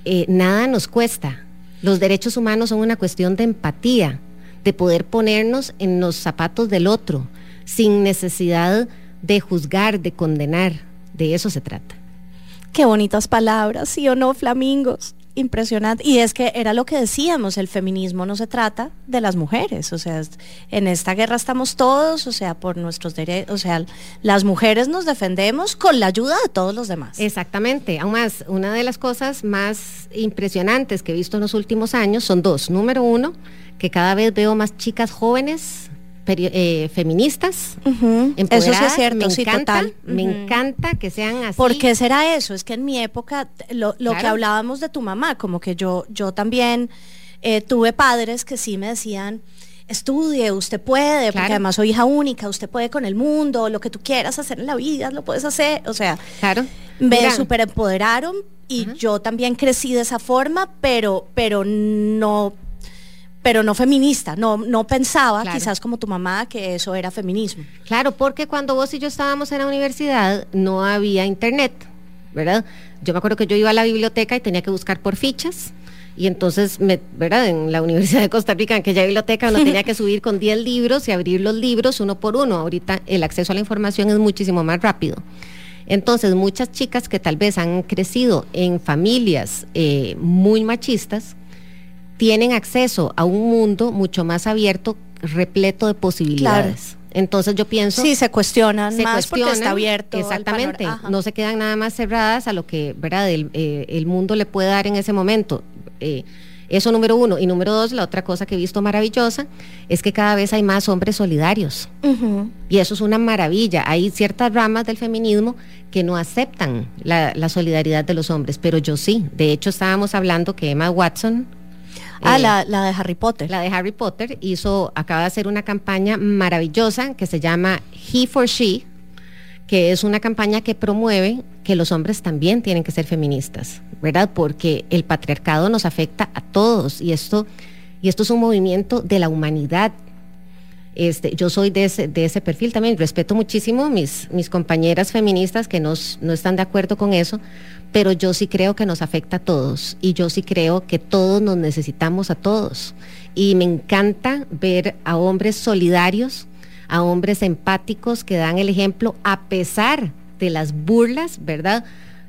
eh, nada nos cuesta. Los derechos humanos son una cuestión de empatía, de poder ponernos en los zapatos del otro, sin necesidad de juzgar, de condenar. De eso se trata. Qué bonitas palabras, sí o no, flamingos. Impresionante. Y es que era lo que decíamos, el feminismo no se trata de las mujeres, o sea, en esta guerra estamos todos, o sea, por nuestros derechos, o sea, las mujeres nos defendemos con la ayuda de todos los demás. Exactamente. Aún más, una de las cosas más impresionantes que he visto en los últimos años son dos. Número uno, que cada vez veo más chicas jóvenes eh, feministas. Ujú, Eso sí es cierto, me sí, encanta, total. Me encanta que sean así. ¿Por qué será eso? Es que en mi época, lo, lo que hablábamos de tu mamá, como que yo, yo también eh, tuve padres que sí me decían, estudie, usted puede, porque además soy hija única, usted puede con el mundo, lo que tú quieras hacer en la vida, lo puedes hacer. O sea, Claro. me Mira, super empoderaron y yo también crecí de esa forma, pero, pero no pero no feminista, no, no pensaba Claro. quizás como tu mamá que eso era feminismo. Claro, porque cuando vos y yo estábamos en la universidad no había internet, ¿verdad? Yo me acuerdo que yo iba a la biblioteca y tenía que buscar por fichas. Y entonces, me, ¿verdad? En la Universidad de Costa Rica, en aquella biblioteca, uno tenía que <laughs> subir con 10 libros y abrir los libros uno por uno. Ahorita el acceso a la información es muchísimo más rápido. Entonces, muchas chicas que tal vez han crecido en familias eh, muy machistas, tienen acceso a un mundo mucho más abierto, repleto de posibilidades. Entonces yo pienso Sí, se cuestionan se más porque está abierto. Exactamente, no se quedan nada más cerradas a lo que ¿verdad? El, eh, el mundo le puede dar en ese momento. Eh, eso número uno. Y número dos, la otra cosa que he visto maravillosa es que cada vez hay más hombres solidarios. Y eso es una maravilla. Hay ciertas ramas del feminismo que no aceptan la, la solidaridad de los hombres, pero yo sí. De hecho, estábamos hablando que Emma Watson, Ah, eh, la, la de Harry Potter. la de Harry Potter, hizo, acaba de hacer una campaña maravillosa que se llama He for She, que es una campaña que promueve que los hombres también tienen que ser feministas, ¿verdad? Porque el patriarcado nos afecta a todos y esto, y esto es un movimiento de la humanidad. Este, yo soy de ese, de ese perfil también, respeto muchísimo mis, mis compañeras feministas que nos- no están de acuerdo con eso, pero yo sí creo que nos afecta a todos y yo sí creo que todos nos necesitamos a todos. Y me encanta ver a hombres solidarios, a hombres empáticos que dan el ejemplo a pesar de las burlas, ¿verdad?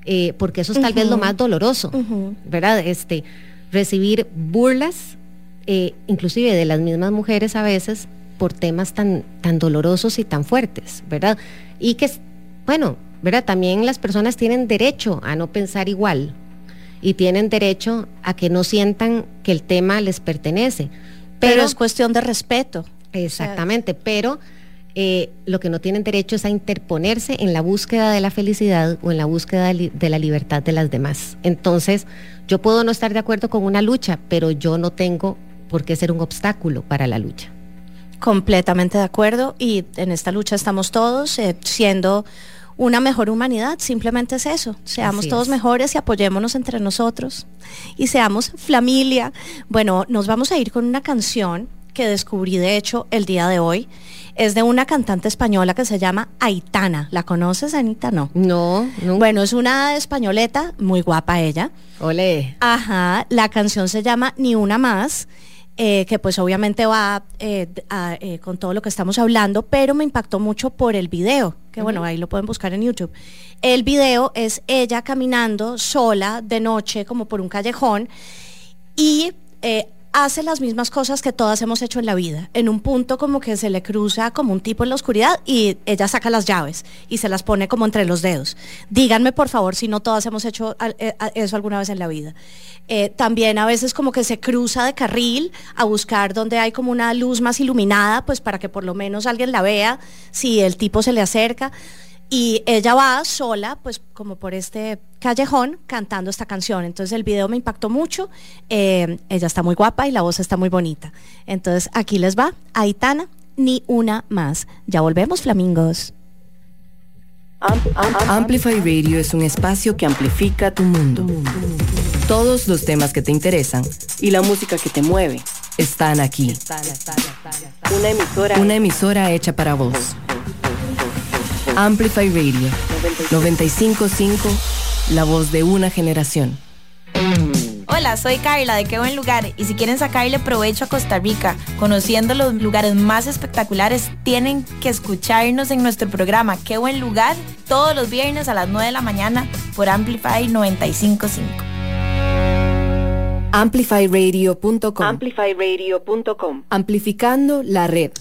Eh, porque eso es tal vez lo más doloroso, ¿verdad? Este, recibir burlas, eh, inclusive de las mismas mujeres a veces, por temas tan, tan dolorosos y tan fuertes, ¿verdad? Y que, bueno, ¿verdad? También las personas tienen derecho a no pensar igual y tienen derecho a que no sientan que el tema les pertenece. pero, Pero, es cuestión de respeto. exactamente, pero eh, lo que no tienen derecho es a interponerse en la búsqueda de la felicidad o en la búsqueda de la libertad de las demás. Entonces, yo puedo no estar de acuerdo con una lucha, pero yo no tengo por qué ser un obstáculo para la lucha. Completamente de acuerdo y en esta lucha estamos todos eh, siendo una mejor humanidad, simplemente es eso, seamos Así todos es. mejores y apoyémonos entre nosotros y seamos familia. Bueno, nos vamos a ir con una canción que descubrí de hecho el día de hoy. Es de una cantante española que se llama Aitana. ¿La conoces, Anita? No. No, no. Bueno, es una españoleta, muy guapa ella. Ole. Ajá, la canción se llama Ni una más, eh, que pues obviamente va eh, a- eh, con todo lo que estamos hablando, pero me impactó mucho por el video, que bueno, ahí lo pueden buscar en YouTube. El video es ella caminando sola de noche como por un callejón y eh, hace las mismas cosas que todas hemos hecho en la vida. En un punto como que se le cruza como un tipo en la oscuridad y ella saca las llaves y se las pone como entre los dedos. Díganme por favor si no todas hemos hecho eh, eso alguna vez en la vida. Eh, también a veces como que se cruza de carril a buscar donde hay como una luz más iluminada, pues para que por lo menos alguien la vea si el tipo se le acerca. Y ella va sola, pues como por este callejón, cantando esta canción. Entonces el video me impactó mucho. Eh, ella está muy guapa y la voz está muy bonita. Entonces aquí les va, Aitana, ni una más. Ya volvemos, flamingos. Amplify Radio es un espacio que amplifica tu mundo. Todos los temas que te interesan y la música que te mueve están aquí. Una emisora, una emisora hecha para vos. Amplify Radio 955, la voz de una generación. Hola, soy Carla de Qué Buen Lugar y si quieren sacarle provecho a Costa Rica, conociendo los lugares más espectaculares, tienen que escucharnos en nuestro programa Qué Buen Lugar todos los viernes a las 9 de la mañana por Amplify 955. Amplifyradio.com Amplifyradio.com Amplificando la red.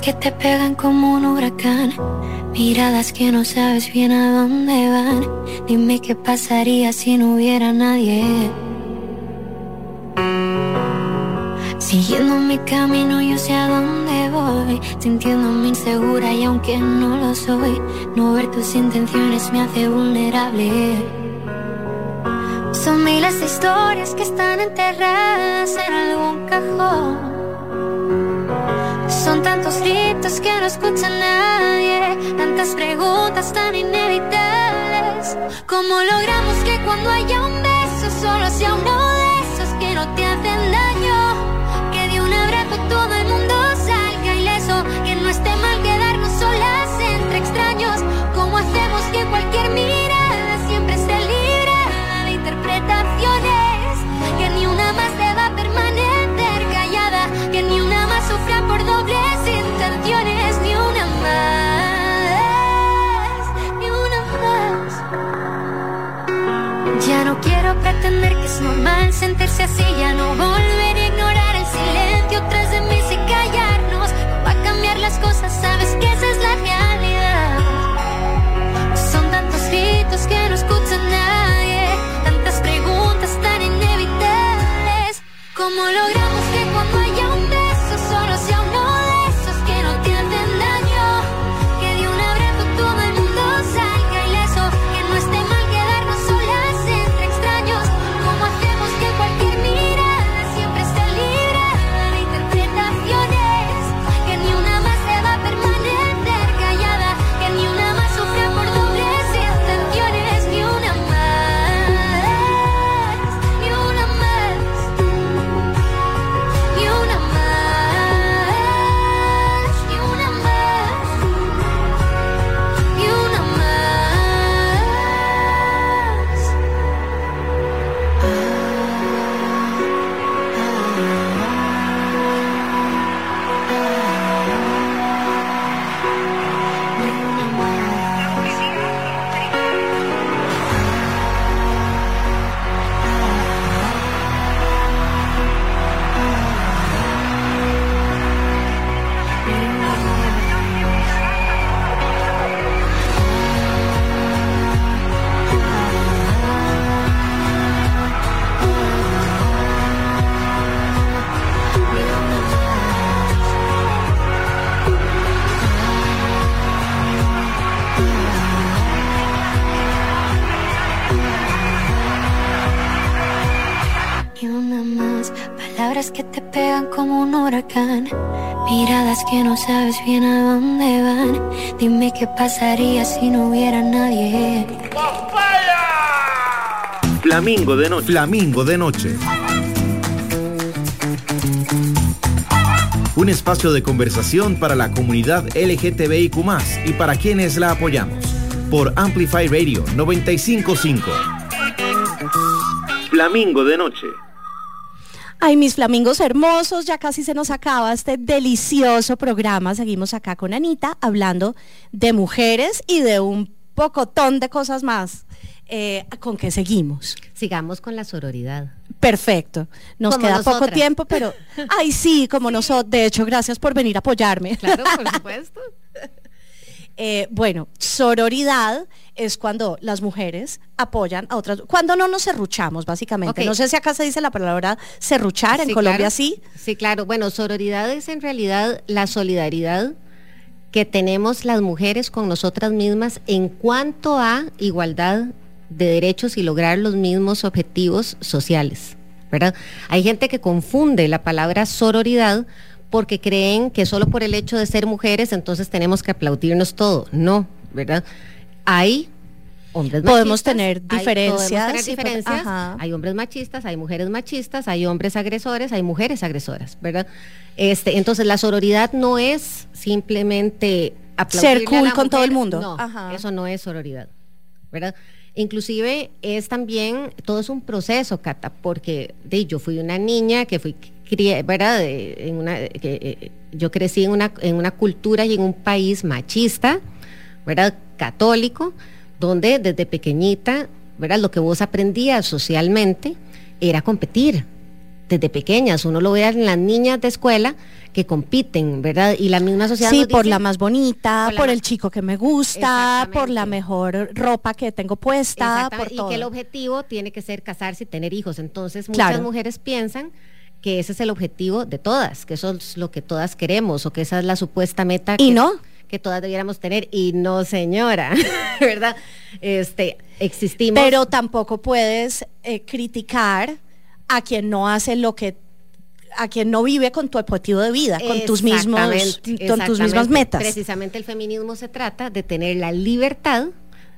Que te pegan como un huracán, miradas que no sabes bien a dónde van. Dime qué pasaría si no hubiera nadie. Siguiendo mi camino yo sé a dónde voy, sintiéndome insegura y aunque no lo soy, no ver tus intenciones me hace vulnerable. Son miles de historias que están enterradas en algún cajón. Son tantos gritos que no escucha nadie, tantas preguntas tan inevitables. ¿Cómo logramos que cuando haya un beso solo sea uno normal sentirse así, ya no volver a ignorar el silencio tras de mí sin callarnos. va a cambiar las cosas, sabes que esa es la realidad. Son tantos gritos que no escucha nadie, tantas preguntas tan inevitables. ¿Cómo logramos sabes bien a dónde van. Dime qué pasaría si no hubiera nadie. Flamingo de noche. Flamingo de noche. Un espacio de conversación para la comunidad LGTBIQ y para quienes la apoyamos. Por Amplify Radio 955. Flamingo de noche. Ay, mis flamingos hermosos, ya casi se nos acaba este delicioso programa. Seguimos acá con Anita hablando de mujeres y de un pocotón de cosas más. Eh, ¿Con qué seguimos? Sigamos con la sororidad. Perfecto. Nos queda poco tiempo, pero. <laughs> Ay, sí, como nosotros. De hecho, gracias por venir a apoyarme. Claro, por <laughs> supuesto. Eh, bueno, sororidad es cuando las mujeres apoyan a otras, cuando no nos serruchamos, básicamente. No sé si acá se dice la palabra serruchar, en Colombia sí. Sí, claro. Bueno, sororidad es en realidad la solidaridad que tenemos las mujeres con nosotras mismas en cuanto a igualdad de derechos y lograr los mismos objetivos sociales. ¿verdad? Hay gente que confunde la palabra sororidad porque creen que solo por el hecho de ser mujeres entonces tenemos que aplaudirnos todo. No, ¿verdad? Hay hombres podemos tener diferencias. Hay, podemos tener diferencias. hay hombres machistas, hay mujeres machistas, hay hombres agresores, hay mujeres agresoras, ¿verdad? Este, entonces la sororidad no es simplemente ser cool con todo el mundo. No, eso no es sororidad, ¿verdad? Inclusive es también, todo es un proceso, Cata, porque de, yo fui una niña que fui ¿verdad? En una, que, eh, yo crecí en una, en una cultura y en un país machista, ¿verdad? Católico, donde desde pequeñita, ¿verdad? Lo que vos aprendías socialmente era competir. Desde pequeñas, uno lo ve en las niñas de escuela que compiten, ¿verdad? Y la misma sociedad. Sí, por la más bonita, por, el chico que me gusta, por la mejor ropa que tengo puesta, por y que el objetivo tiene que ser casarse y tener hijos. Entonces, muchas mujeres piensan que ese es el objetivo de todas, que eso es lo que todas queremos o que esa es la supuesta meta y no que todas debiéramos tener y no señora, <laughs> ¿verdad? Este, existimos. Pero tampoco puedes eh, criticar a quien no hace lo que a quien no vive con tu objetivo de vida, con tus mismos con tus mismas metas. Precisamente el feminismo se trata de tener la libertad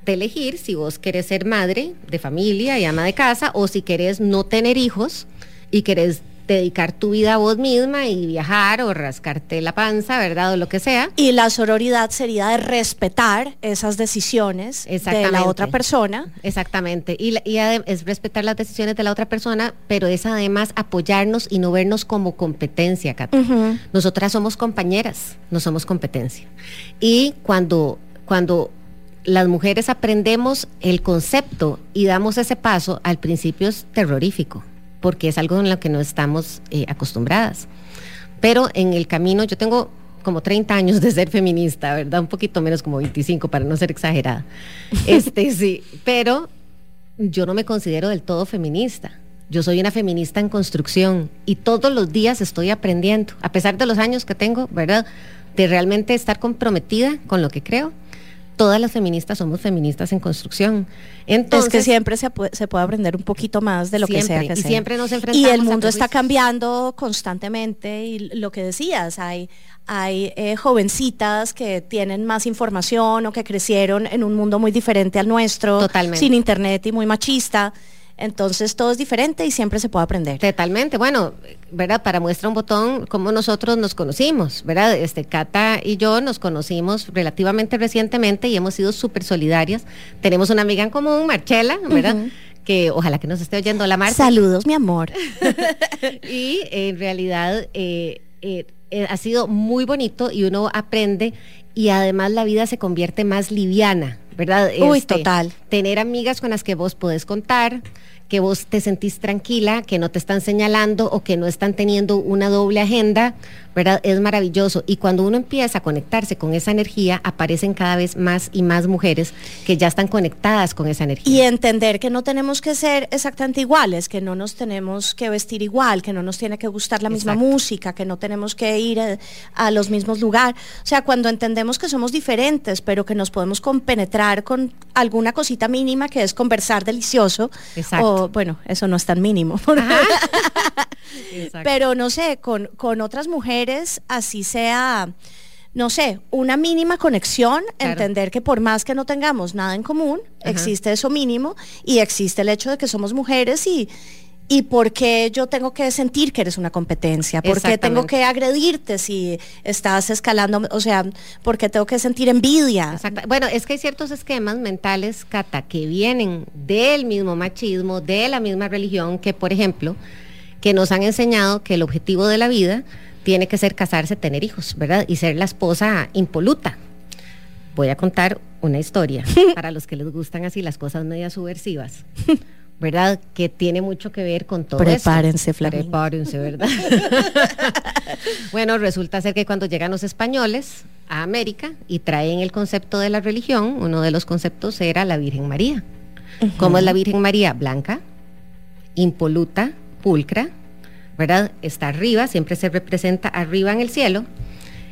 de elegir si vos querés ser madre de familia y ama de casa o si querés no tener hijos y querés dedicar tu vida a vos misma y viajar o rascarte la panza, ¿verdad? O lo que sea. Y la sororidad sería de respetar esas decisiones de la otra persona. Exactamente. Y, es respetar las decisiones de la otra persona, pero es además apoyarnos y no vernos como competencia, Cata. Nosotras somos compañeras, no somos competencia. Y cuando, cuando las mujeres aprendemos el concepto y damos ese paso, al principio es terrorífico porque es algo en lo que no estamos eh, acostumbradas. Pero en el camino, yo tengo como 30 años de ser feminista, ¿verdad? Un poquito menos como 25 para no ser exagerada. <laughs> Este sí, pero yo no me considero del todo feminista. Yo soy una feminista en construcción y todos los días estoy aprendiendo, a pesar de los años que tengo, ¿verdad? De realmente estar comprometida con lo que creo todas las feministas somos feministas en construcción. Entonces, es que siempre se puede, se puede aprender un poquito más de lo que sea que y Siempre nos enfrentamos y el mundo está cambiando constantemente y lo que decías, hay, hay eh, jovencitas que tienen más información o que crecieron en un mundo muy diferente al nuestro, Totalmente. sin internet y muy machista. Entonces todo es diferente y siempre se puede aprender. Totalmente. Bueno, ¿verdad? Para muestra un botón, cómo nosotros nos conocimos, ¿verdad? Este, Cata y yo nos conocimos relativamente recientemente y hemos sido súper solidarias. Tenemos una amiga en común, Marchela, ¿verdad? Que ojalá que nos esté oyendo la Marta. Saludos, mi amor. <laughs> <laughs> y en realidad eh, eh, eh, ha sido muy bonito y uno aprende y además la vida se convierte más liviana, ¿verdad? Uy, este, total. Tener amigas con las que vos podés contar, que vos te sentís tranquila, que no te están señalando o que no están teniendo una doble agenda, ¿verdad? Es maravilloso. Y cuando uno empieza a conectarse con esa energía, aparecen cada vez más y más mujeres que ya están conectadas con esa energía. Y entender que no tenemos que ser exactamente iguales, que no nos tenemos que vestir igual, que no nos tiene que gustar la misma música, que no tenemos que ir a, a los mismos lugares. O sea, cuando entendemos que somos diferentes, pero que nos podemos compenetrar con alguna cosita mínima que es conversar delicioso. O, bueno, eso no es tan mínimo. <laughs> pero no sé, con, con otras mujeres así sea, no sé, una mínima conexión, entender que por más que no tengamos nada en común, existe eso mínimo y existe el hecho de que somos mujeres y, ¿Y por qué yo tengo que sentir que eres una competencia? ¿Por qué tengo que agredirte si estás escalando? O sea, ¿por qué tengo que sentir envidia? Bueno, es que hay ciertos esquemas mentales, Cata, que vienen del mismo machismo, de la misma religión, que por ejemplo, que nos han enseñado que el objetivo de la vida tiene que ser casarse, tener hijos, ¿verdad? Y ser la esposa impoluta. Voy a contar una historia <laughs> para los que les gustan así las cosas medias subversivas. ¿verdad? Que tiene mucho que ver con todo Prepárense, eso. Prepárense, ¿verdad? <laughs> bueno, resulta ser que cuando llegan los españoles a América y traen el concepto de la religión, uno de los conceptos era la Virgen María. ¿Cómo es la Virgen María? Blanca, impoluta, pulcra, ¿verdad? Está arriba, siempre se representa arriba en el cielo,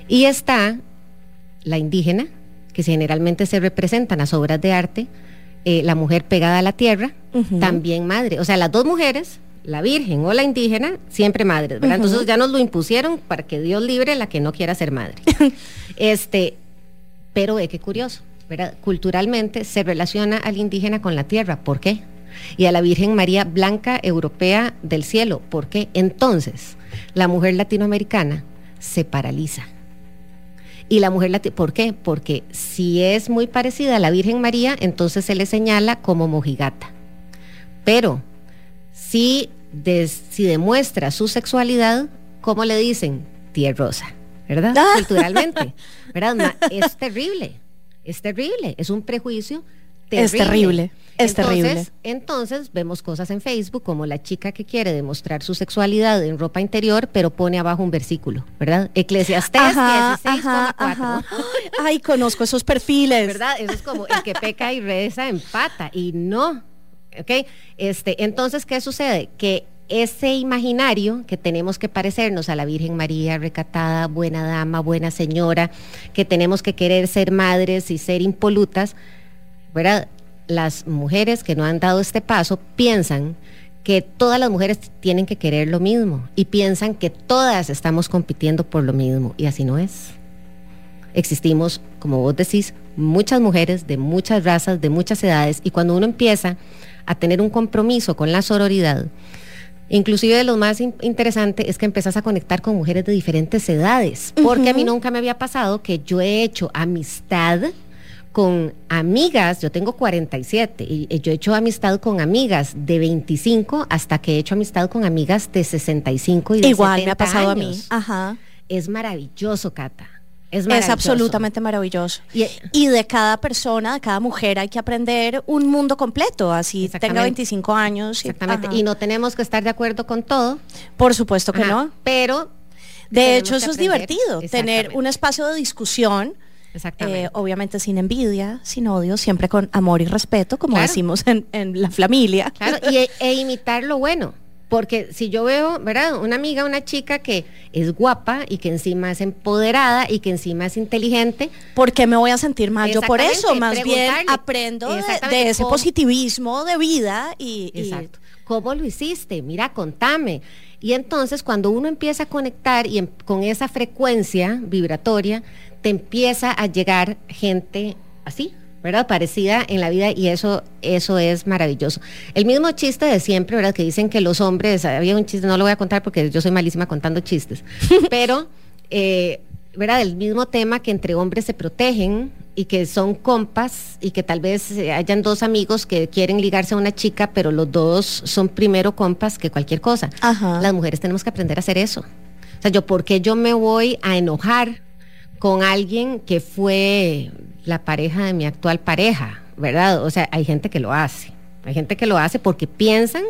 y está la indígena, que generalmente se representan las obras de arte, eh, la mujer pegada a la tierra, también madre. O sea, las dos mujeres, la virgen o la indígena, siempre madres, ¿verdad? Entonces ya nos lo impusieron para que Dios libre la que no quiera ser madre. <laughs> este, pero ve qué curioso, ¿verdad? Culturalmente se relaciona al indígena con la tierra. ¿Por qué? Y a la Virgen María Blanca Europea del Cielo. ¿Por qué? Entonces, la mujer latinoamericana se paraliza y la mujer latina. ¿Por qué? Porque si es muy parecida a la Virgen María, entonces se le señala como mojigata. Pero si, si demuestra su sexualidad, ¿cómo le dicen? Tierrosa, ¿verdad? <laughs> Culturalmente, ¿verdad? Es terrible, es terrible, es un prejuicio es terrible. Es terrible. Entonces vemos cosas en Facebook como la chica que quiere demostrar su sexualidad en ropa interior, pero pone abajo un versículo, ¿verdad? Eclesiastés ajá, ajá, <laughs> Ay, conozco esos perfiles. ¿Verdad? Eso es como el que peca y reza empata. Y no. ¿Ok? Este, entonces, ¿qué sucede? Que ese imaginario que tenemos que parecernos a la Virgen María, recatada, buena dama, buena señora, que tenemos que querer ser madres y ser impolutas, ¿verdad? Las mujeres que no han dado este paso piensan que todas las mujeres tienen que querer lo mismo y piensan que todas estamos compitiendo por lo mismo y así no es. Existimos, como vos decís, muchas mujeres de muchas razas, de muchas edades y cuando uno empieza a tener un compromiso con la sororidad, Inclusive lo más interesante es que empezás a conectar con mujeres de diferentes edades, porque a mí nunca me había pasado que yo he hecho amistad con amigas, yo tengo 47 y yo he hecho amistad con amigas de 25 hasta que he hecho amistad con amigas de 65 y de Igual me ha pasado a mí. Ajá. Es maravilloso, Cata. Es, es, absolutamente maravilloso. Y, de cada persona, de cada mujer hay que aprender un mundo completo, así tenga 25 años. Exactamente. Y, no tenemos que estar de acuerdo con todo. Por supuesto que no. Pero... De hecho, eso es divertido, tener un espacio de discusión Exactamente. Eh, obviamente sin envidia, sin odio, siempre con amor y respeto, como decimos en, la familia. Claro, y, <laughs> e, e, imitar lo bueno. Porque si yo veo, ¿verdad? Una amiga, una chica que es guapa y que encima es empoderada y que encima es inteligente. ¿Por qué me voy a sentir mal yo por eso? Más bien aprendo de, ese positivismo de vida y, Exacto. ¿Cómo lo hiciste? Mira, contame. Y entonces cuando uno empieza a conectar y con esa frecuencia vibratoria, te empieza a llegar gente así, ¿verdad? Parecida en la vida y eso, eso es maravilloso. El mismo chiste de siempre, ¿verdad? Que dicen que los hombres, había un chiste, no lo voy a contar porque yo soy malísima contando chistes, <laughs> pero, eh, ¿verdad? El mismo tema que entre hombres se protegen y que son compas y que tal vez hayan dos amigos que quieren ligarse a una chica, pero los dos son primero compas que cualquier cosa. Las mujeres tenemos que aprender a hacer eso. O sea, yo, ¿por qué yo me voy a enojar con alguien que fue la pareja de mi actual pareja, ¿verdad? O sea, hay gente que lo hace. Hay gente que lo hace porque piensan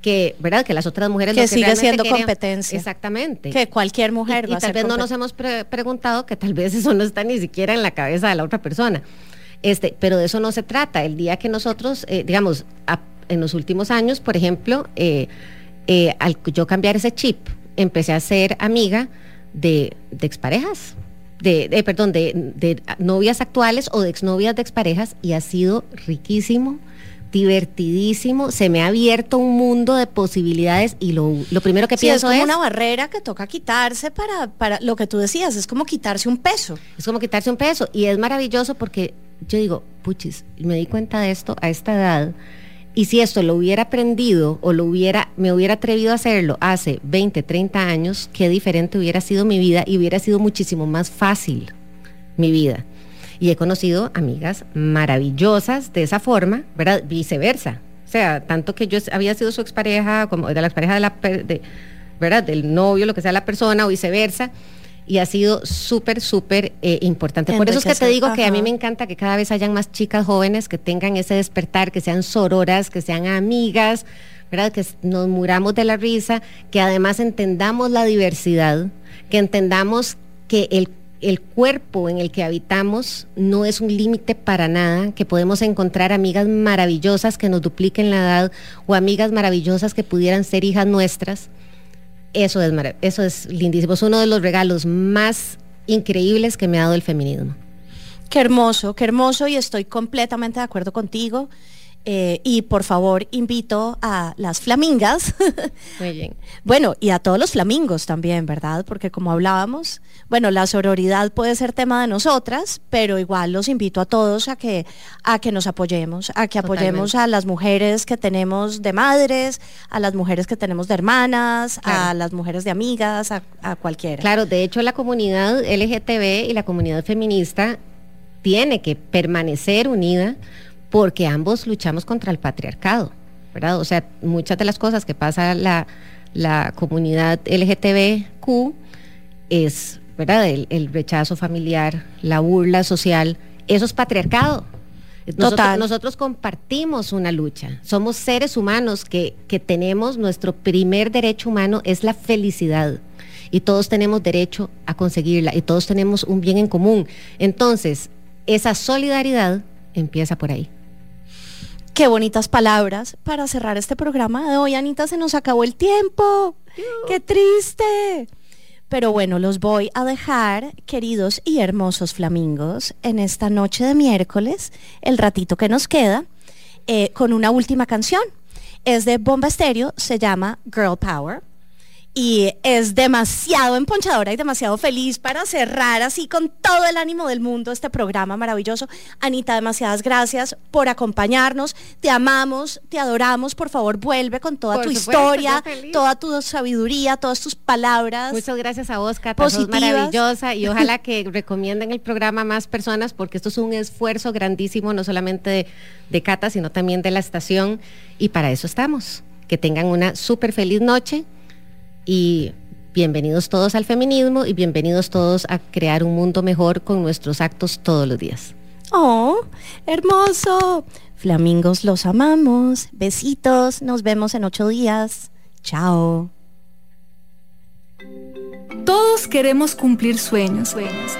que, ¿verdad? Que las otras mujeres que, sigue siendo competencia. Exactamente. Que cualquier mujer y, va y tal vez no nos hemos preguntado que tal vez eso no está ni siquiera en la cabeza de la otra persona. Este, pero de eso no se trata. El día que nosotros, eh, digamos, en los últimos años, por ejemplo, eh, eh, al yo cambiar ese chip, empecé a ser amiga de, de exparejas de, perdón, de, novias actuales o de exnovias de exparejas y ha sido riquísimo, divertidísimo, se me ha abierto un mundo de posibilidades y lo, primero que pienso es como una barrera que toca quitarse para, para lo que tú decías, es como quitarse un peso. Es como quitarse un peso y es maravilloso porque yo digo, puchis, me di cuenta de esto a esta edad y si esto lo hubiera aprendido o lo hubiera, me hubiera atrevido a hacerlo hace 20, 30 años, qué diferente hubiera sido mi vida y hubiera sido muchísimo más fácil mi vida. Y he conocido amigas maravillosas de esa forma, ¿verdad? Viceversa. O sea, tanto que yo había sido su expareja, como de la expareja de la, de, ¿verdad? Del novio, lo que sea la persona, o viceversa. Y ha sido súper, súper eh, importante. Por eso es que te digo que a mí me encanta que cada vez hayan más chicas jóvenes que tengan ese despertar, que sean sororas, que sean amigas, ¿verdad? Que nos muramos de la risa, que además entendamos la diversidad, que entendamos que el el cuerpo en el que habitamos no es un límite para nada, que podemos encontrar amigas maravillosas que nos dupliquen la edad o amigas maravillosas que pudieran ser hijas nuestras. Eso es, eso es lindísimo, es uno de los regalos más increíbles que me ha dado el feminismo. Qué hermoso, qué hermoso y estoy completamente de acuerdo contigo. Eh, y por favor invito a las flamingas. Muy bien. <laughs> bueno, y a todos los flamingos también, ¿verdad? Porque como hablábamos, bueno, la sororidad puede ser tema de nosotras, pero igual los invito a todos a que, a que nos apoyemos, a que apoyemos a las mujeres que tenemos de madres, a las mujeres que tenemos de hermanas, a las mujeres de amigas, a, a cualquiera. Claro, de hecho la comunidad LGTB y la comunidad feminista tiene que permanecer unida porque ambos luchamos contra el patriarcado, ¿verdad? O sea, muchas de las cosas que pasa la, la comunidad LGTBQ es, ¿verdad? El, rechazo familiar, la burla social, eso es patriarcado. Nosotros, nosotros, compartimos una lucha. Somos seres humanos que, que tenemos, nuestro primer derecho humano es la felicidad. Y todos tenemos derecho a conseguirla y todos tenemos un bien en común. Entonces, esa solidaridad empieza por ahí. Qué bonitas palabras para cerrar este programa de hoy. Anita, se nos acabó el tiempo. Qué triste. Pero bueno, los voy a dejar, queridos y hermosos flamingos, en esta noche de miércoles, el ratito que nos queda, eh, con una última canción. Es de Bomba Estéreo, se llama Girl Power y es demasiado emponchadora y demasiado feliz para cerrar así con todo el ánimo del mundo este programa maravilloso. Anita, demasiadas gracias por acompañarnos. Te amamos, te adoramos. Por favor, vuelve con toda tu historia, toda tu sabiduría, todas tus palabras. Muchas gracias a vos, Cata. Sos maravillosa y ojalá <laughs> que recomienden el programa a más personas porque esto es un esfuerzo grandísimo, no solamente de, de Cata, sino también de la estación. Y para eso estamos. Que tengan una súper feliz noche y bienvenidos todos al feminismo y bienvenidos todos a crear un mundo mejor con nuestros actos todos los días. ¡Oh, hermoso! Flamingos los amamos. Besitos, nos vemos en ocho días. Chao. Todos queremos cumplir sueños. sueños.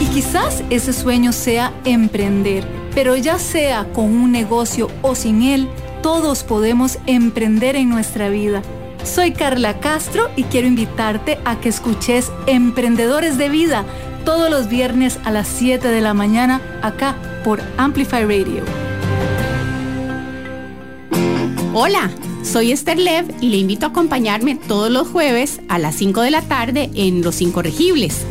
Y quizás ese sueño sea emprender, pero ya sea con un negocio o sin él, todos podemos emprender en nuestra vida soy Carla Castro y quiero invitarte a que escuches Emprendedores de Vida todos los viernes a las 7 de la mañana acá por Amplify Radio. Hola, soy Esther Lev y le invito a acompañarme todos los jueves a las 5 de la tarde en Los Incorregibles.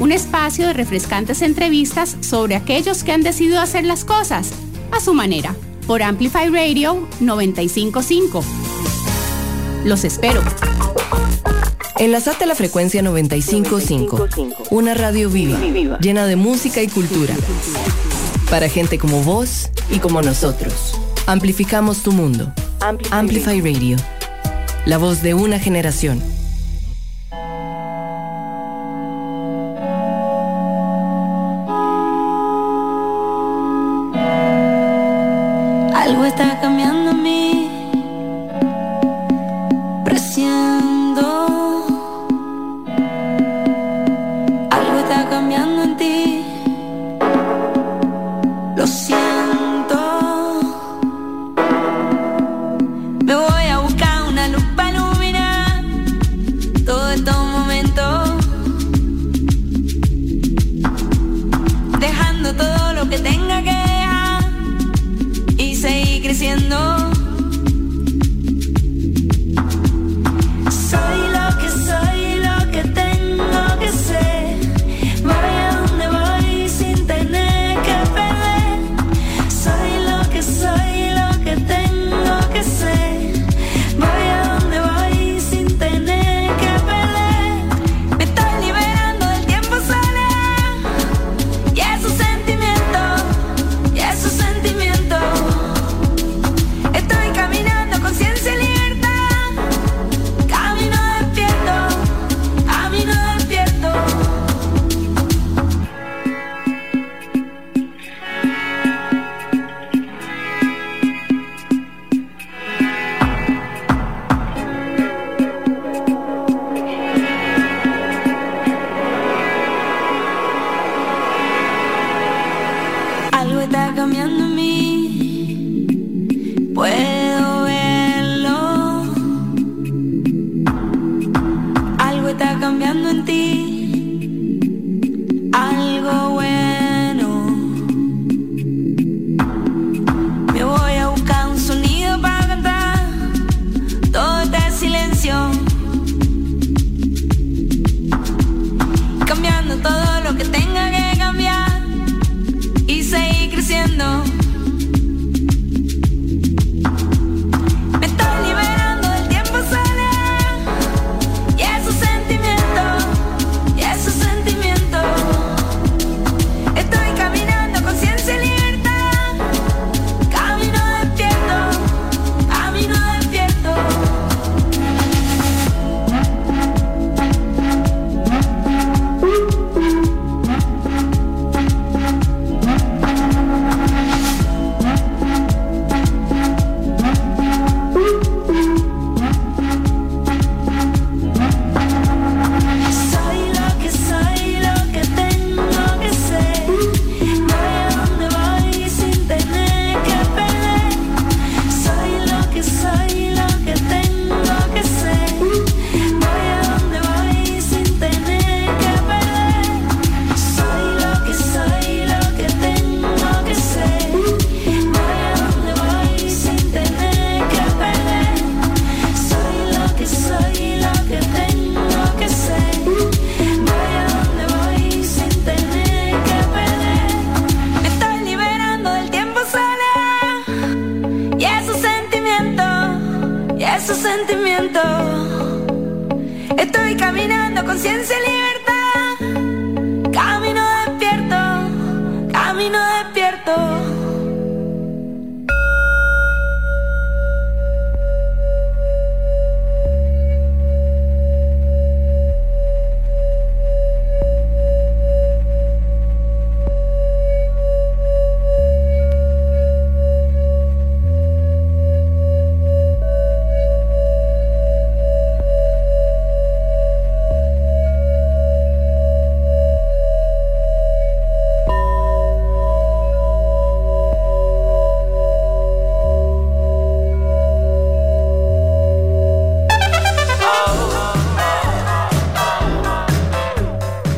Un espacio de refrescantes entrevistas sobre aquellos que han decidido hacer las cosas a su manera por Amplify Radio 955. Los espero. Enlazate a la frecuencia 955, una radio viva, llena de música y cultura. Para gente como vos y como nosotros. Amplificamos tu mundo. Amplify Radio. La voz de una generación.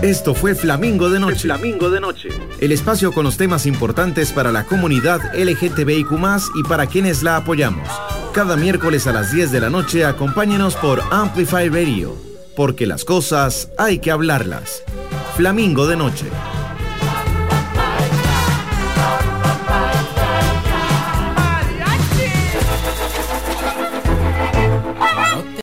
Esto fue Flamingo de Noche. Flamingo de Noche. El espacio con los temas importantes para la comunidad LGTBIQ y para quienes la apoyamos. Cada miércoles a las 10 de la noche acompáñenos por Amplify Radio, porque las cosas hay que hablarlas. Flamingo de Noche.